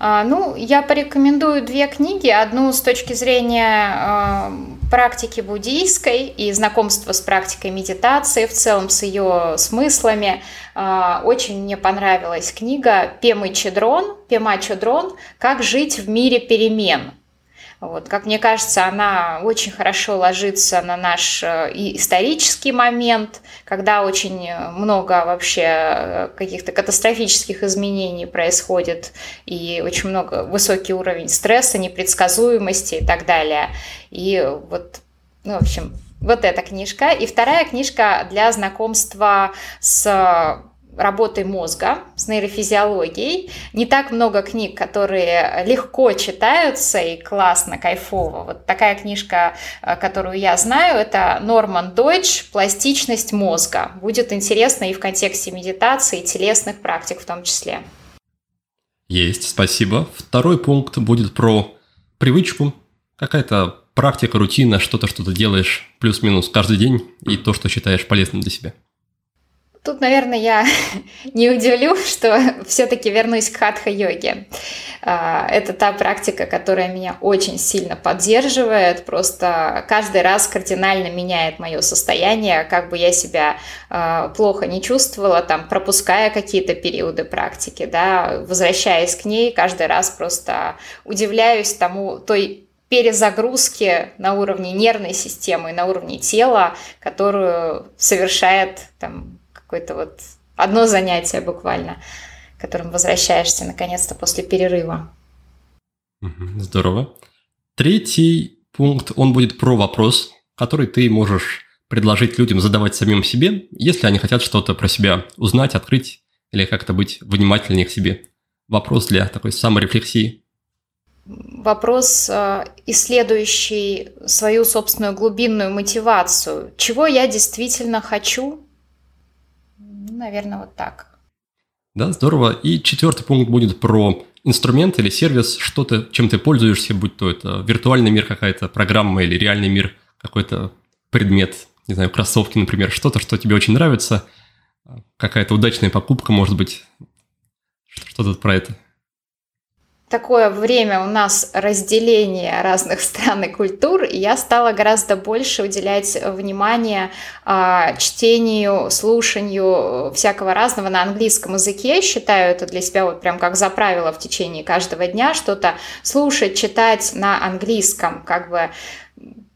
А, ну, я порекомендую две книги. Одну с точки зрения а, практики буддийской и знакомства с практикой медитации, в целом с ее смыслами. А, очень мне понравилась книга Пемы Чедрон, Пема Чедрон «Как жить в мире перемен». Вот, как мне кажется, она очень хорошо ложится на наш э, исторический момент, когда очень много вообще э, каких-то катастрофических изменений происходит, и очень много высокий уровень стресса, непредсказуемости и так далее. И вот, ну, в общем, вот эта книжка. И вторая книжка для знакомства с работой мозга, с нейрофизиологией. Не так много книг, которые легко читаются и классно, кайфово. Вот такая книжка, э, которую я знаю, это Норман Дойч «Пластичность мозга». Будет интересно и в контексте медитации, и телесных практик в том числе. Есть, спасибо. Второй пункт будет про привычку. Какая-то практика, рутина, что-то, что ты делаешь плюс-минус каждый день и то, что считаешь полезным для себя. Тут, наверное, я [LAUGHS] не удивлю, что все-таки вернусь к хатха-йоге. А, это та практика, которая меня очень сильно поддерживает, просто каждый раз кардинально меняет мое состояние, как бы я себя а, плохо не чувствовала, там, пропуская какие-то периоды практики, да, возвращаясь к ней, каждый раз просто удивляюсь тому, той перезагрузки на уровне нервной системы, на уровне тела, которую совершает там, какое-то вот одно занятие буквально, к которым возвращаешься наконец-то после перерыва. Здорово. Третий пункт, он будет про вопрос, который ты можешь предложить людям задавать самим себе, если они хотят что-то про себя узнать, открыть или как-то быть внимательнее к себе. Вопрос для такой саморефлексии. Вопрос, э, исследующий свою собственную глубинную мотивацию. Чего я действительно хочу наверное, вот так. Да, здорово. И четвертый пункт будет про инструмент или сервис, что ты, чем ты пользуешься, будь то это виртуальный мир какая-то, программа или реальный мир, какой-то предмет, не знаю, кроссовки, например, что-то, что тебе очень нравится, какая-то удачная покупка, может быть, что-то про это такое время у нас разделения разных стран и культур, и я стала гораздо больше уделять внимание э, чтению, слушанию всякого разного на английском языке. Считаю это для себя вот прям как за правило в течение каждого дня что-то слушать, читать на английском, как бы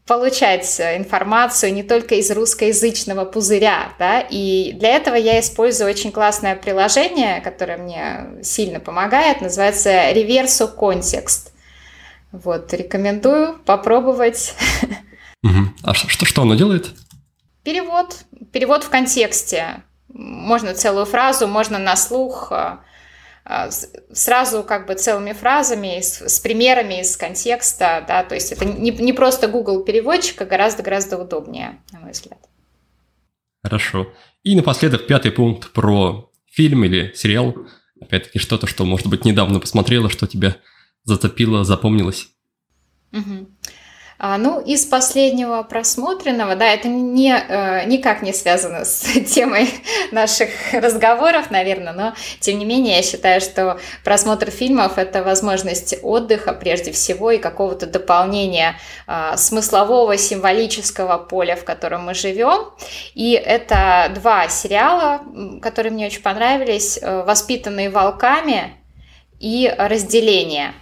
получать информацию не только из русскоязычного пузыря, да, и для этого я использую очень классное приложение, которое мне сильно помогает, называется Reverso Context. Вот, рекомендую попробовать. Угу. А что, что оно делает? Перевод. Перевод в контексте. Можно целую фразу, можно на слух. А, сразу как бы целыми фразами, с, с примерами из контекста, да, то есть это не, не просто Google переводчик, а гораздо-гораздо удобнее, на мой взгляд. Хорошо. И напоследок пятый пункт про фильм или сериал. Опять-таки что-то, что, может быть, недавно посмотрела, что тебя зацепило, запомнилось. Угу. А, ну, из последнего просмотренного, да, это не, э, никак не связано с [LAUGHS] темой наших разговоров, наверное, но, тем не менее, я считаю, что просмотр фильмов – это возможность отдыха, прежде всего, и какого-то дополнения а, смыслового, символического поля, в котором мы живем. И это два сериала, которые мне очень понравились, э, «Воспитанные волками» и «Разделение».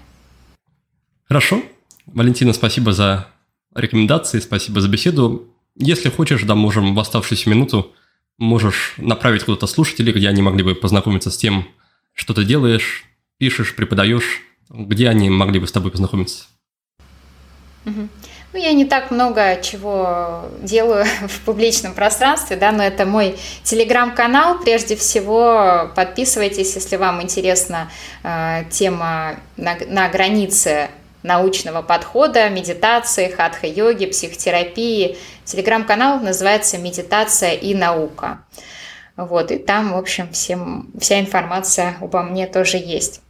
Хорошо. Валентина, спасибо за рекомендации, спасибо за беседу. Если хочешь, да, можем в оставшуюся минуту можешь направить куда-то слушателей, где они могли бы познакомиться с тем, что ты делаешь, пишешь, преподаешь, где они могли бы с тобой познакомиться. Ну, я не так много чего делаю [LAUGHS] в публичном пространстве, да, но это мой телеграм-канал. Прежде всего, подписывайтесь, если вам интересна э, тема на, на границе научного подхода, медитации, хатха-йоги, психотерапии. Телеграм-канал называется «Медитация и наука». Вот, и там, в общем, всем, вся информация обо мне тоже есть.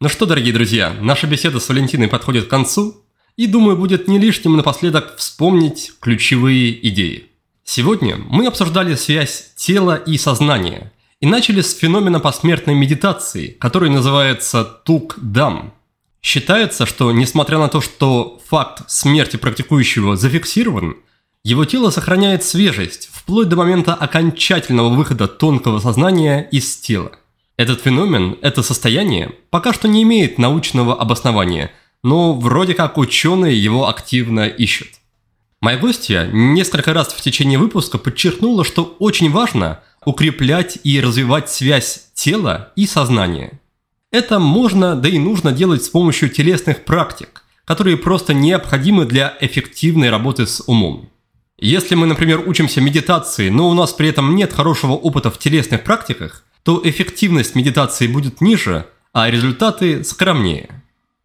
Ну что, дорогие друзья, наша беседа с Валентиной подходит к концу, и думаю, будет не лишним напоследок вспомнить ключевые идеи. Сегодня мы обсуждали связь тела и сознания и начали с феномена посмертной медитации, который называется тук-дам – Считается, что несмотря на то, что факт смерти практикующего зафиксирован, его тело сохраняет свежесть вплоть до момента окончательного выхода тонкого сознания из тела. Этот феномен, это состояние, пока что не имеет научного обоснования, но вроде как ученые его активно ищут. Моя гостья несколько раз в течение выпуска подчеркнула, что очень важно укреплять и развивать связь тела и сознания – это можно, да и нужно делать с помощью телесных практик, которые просто необходимы для эффективной работы с умом. Если мы, например, учимся медитации, но у нас при этом нет хорошего опыта в телесных практиках, то эффективность медитации будет ниже, а результаты скромнее.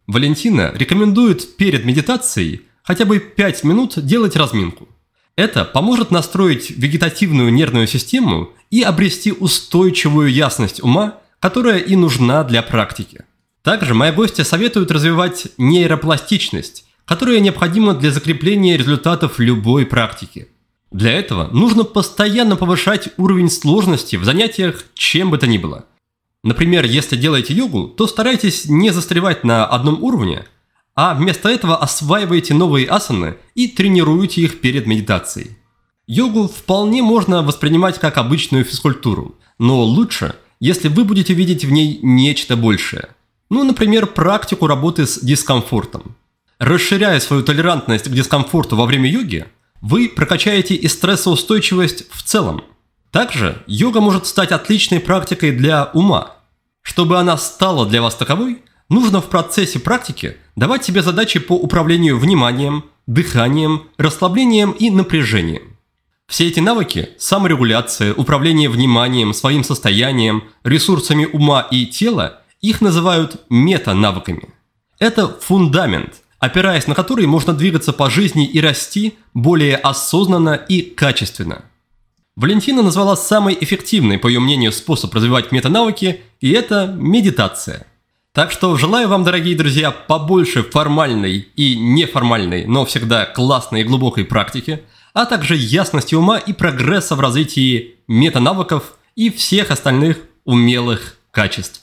Валентина рекомендует перед медитацией хотя бы 5 минут делать разминку. Это поможет настроить вегетативную нервную систему и обрести устойчивую ясность ума которая и нужна для практики. Также мои гости советуют развивать нейропластичность, которая необходима для закрепления результатов любой практики. Для этого нужно постоянно повышать уровень сложности в занятиях чем бы то ни было. Например, если делаете йогу, то старайтесь не застревать на одном уровне, а вместо этого осваивайте новые асаны и тренируйте их перед медитацией. Йогу вполне можно воспринимать как обычную физкультуру, но лучше – если вы будете видеть в ней нечто большее. Ну, например, практику работы с дискомфортом. Расширяя свою толерантность к дискомфорту во время йоги, вы прокачаете и стрессоустойчивость в целом. Также йога может стать отличной практикой для ума. Чтобы она стала для вас таковой, нужно в процессе практики давать себе задачи по управлению вниманием, дыханием, расслаблением и напряжением. Все эти навыки – саморегуляция, управление вниманием, своим состоянием, ресурсами ума и тела – их называют мета-навыками. Это фундамент, опираясь на который можно двигаться по жизни и расти более осознанно и качественно. Валентина назвала самый эффективный, по ее мнению, способ развивать метанавыки, и это медитация. Так что желаю вам, дорогие друзья, побольше формальной и неформальной, но всегда классной и глубокой практики – а также ясности ума и прогресса в развитии метанавыков и всех остальных умелых качеств.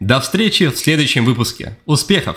До встречи в следующем выпуске. Успехов!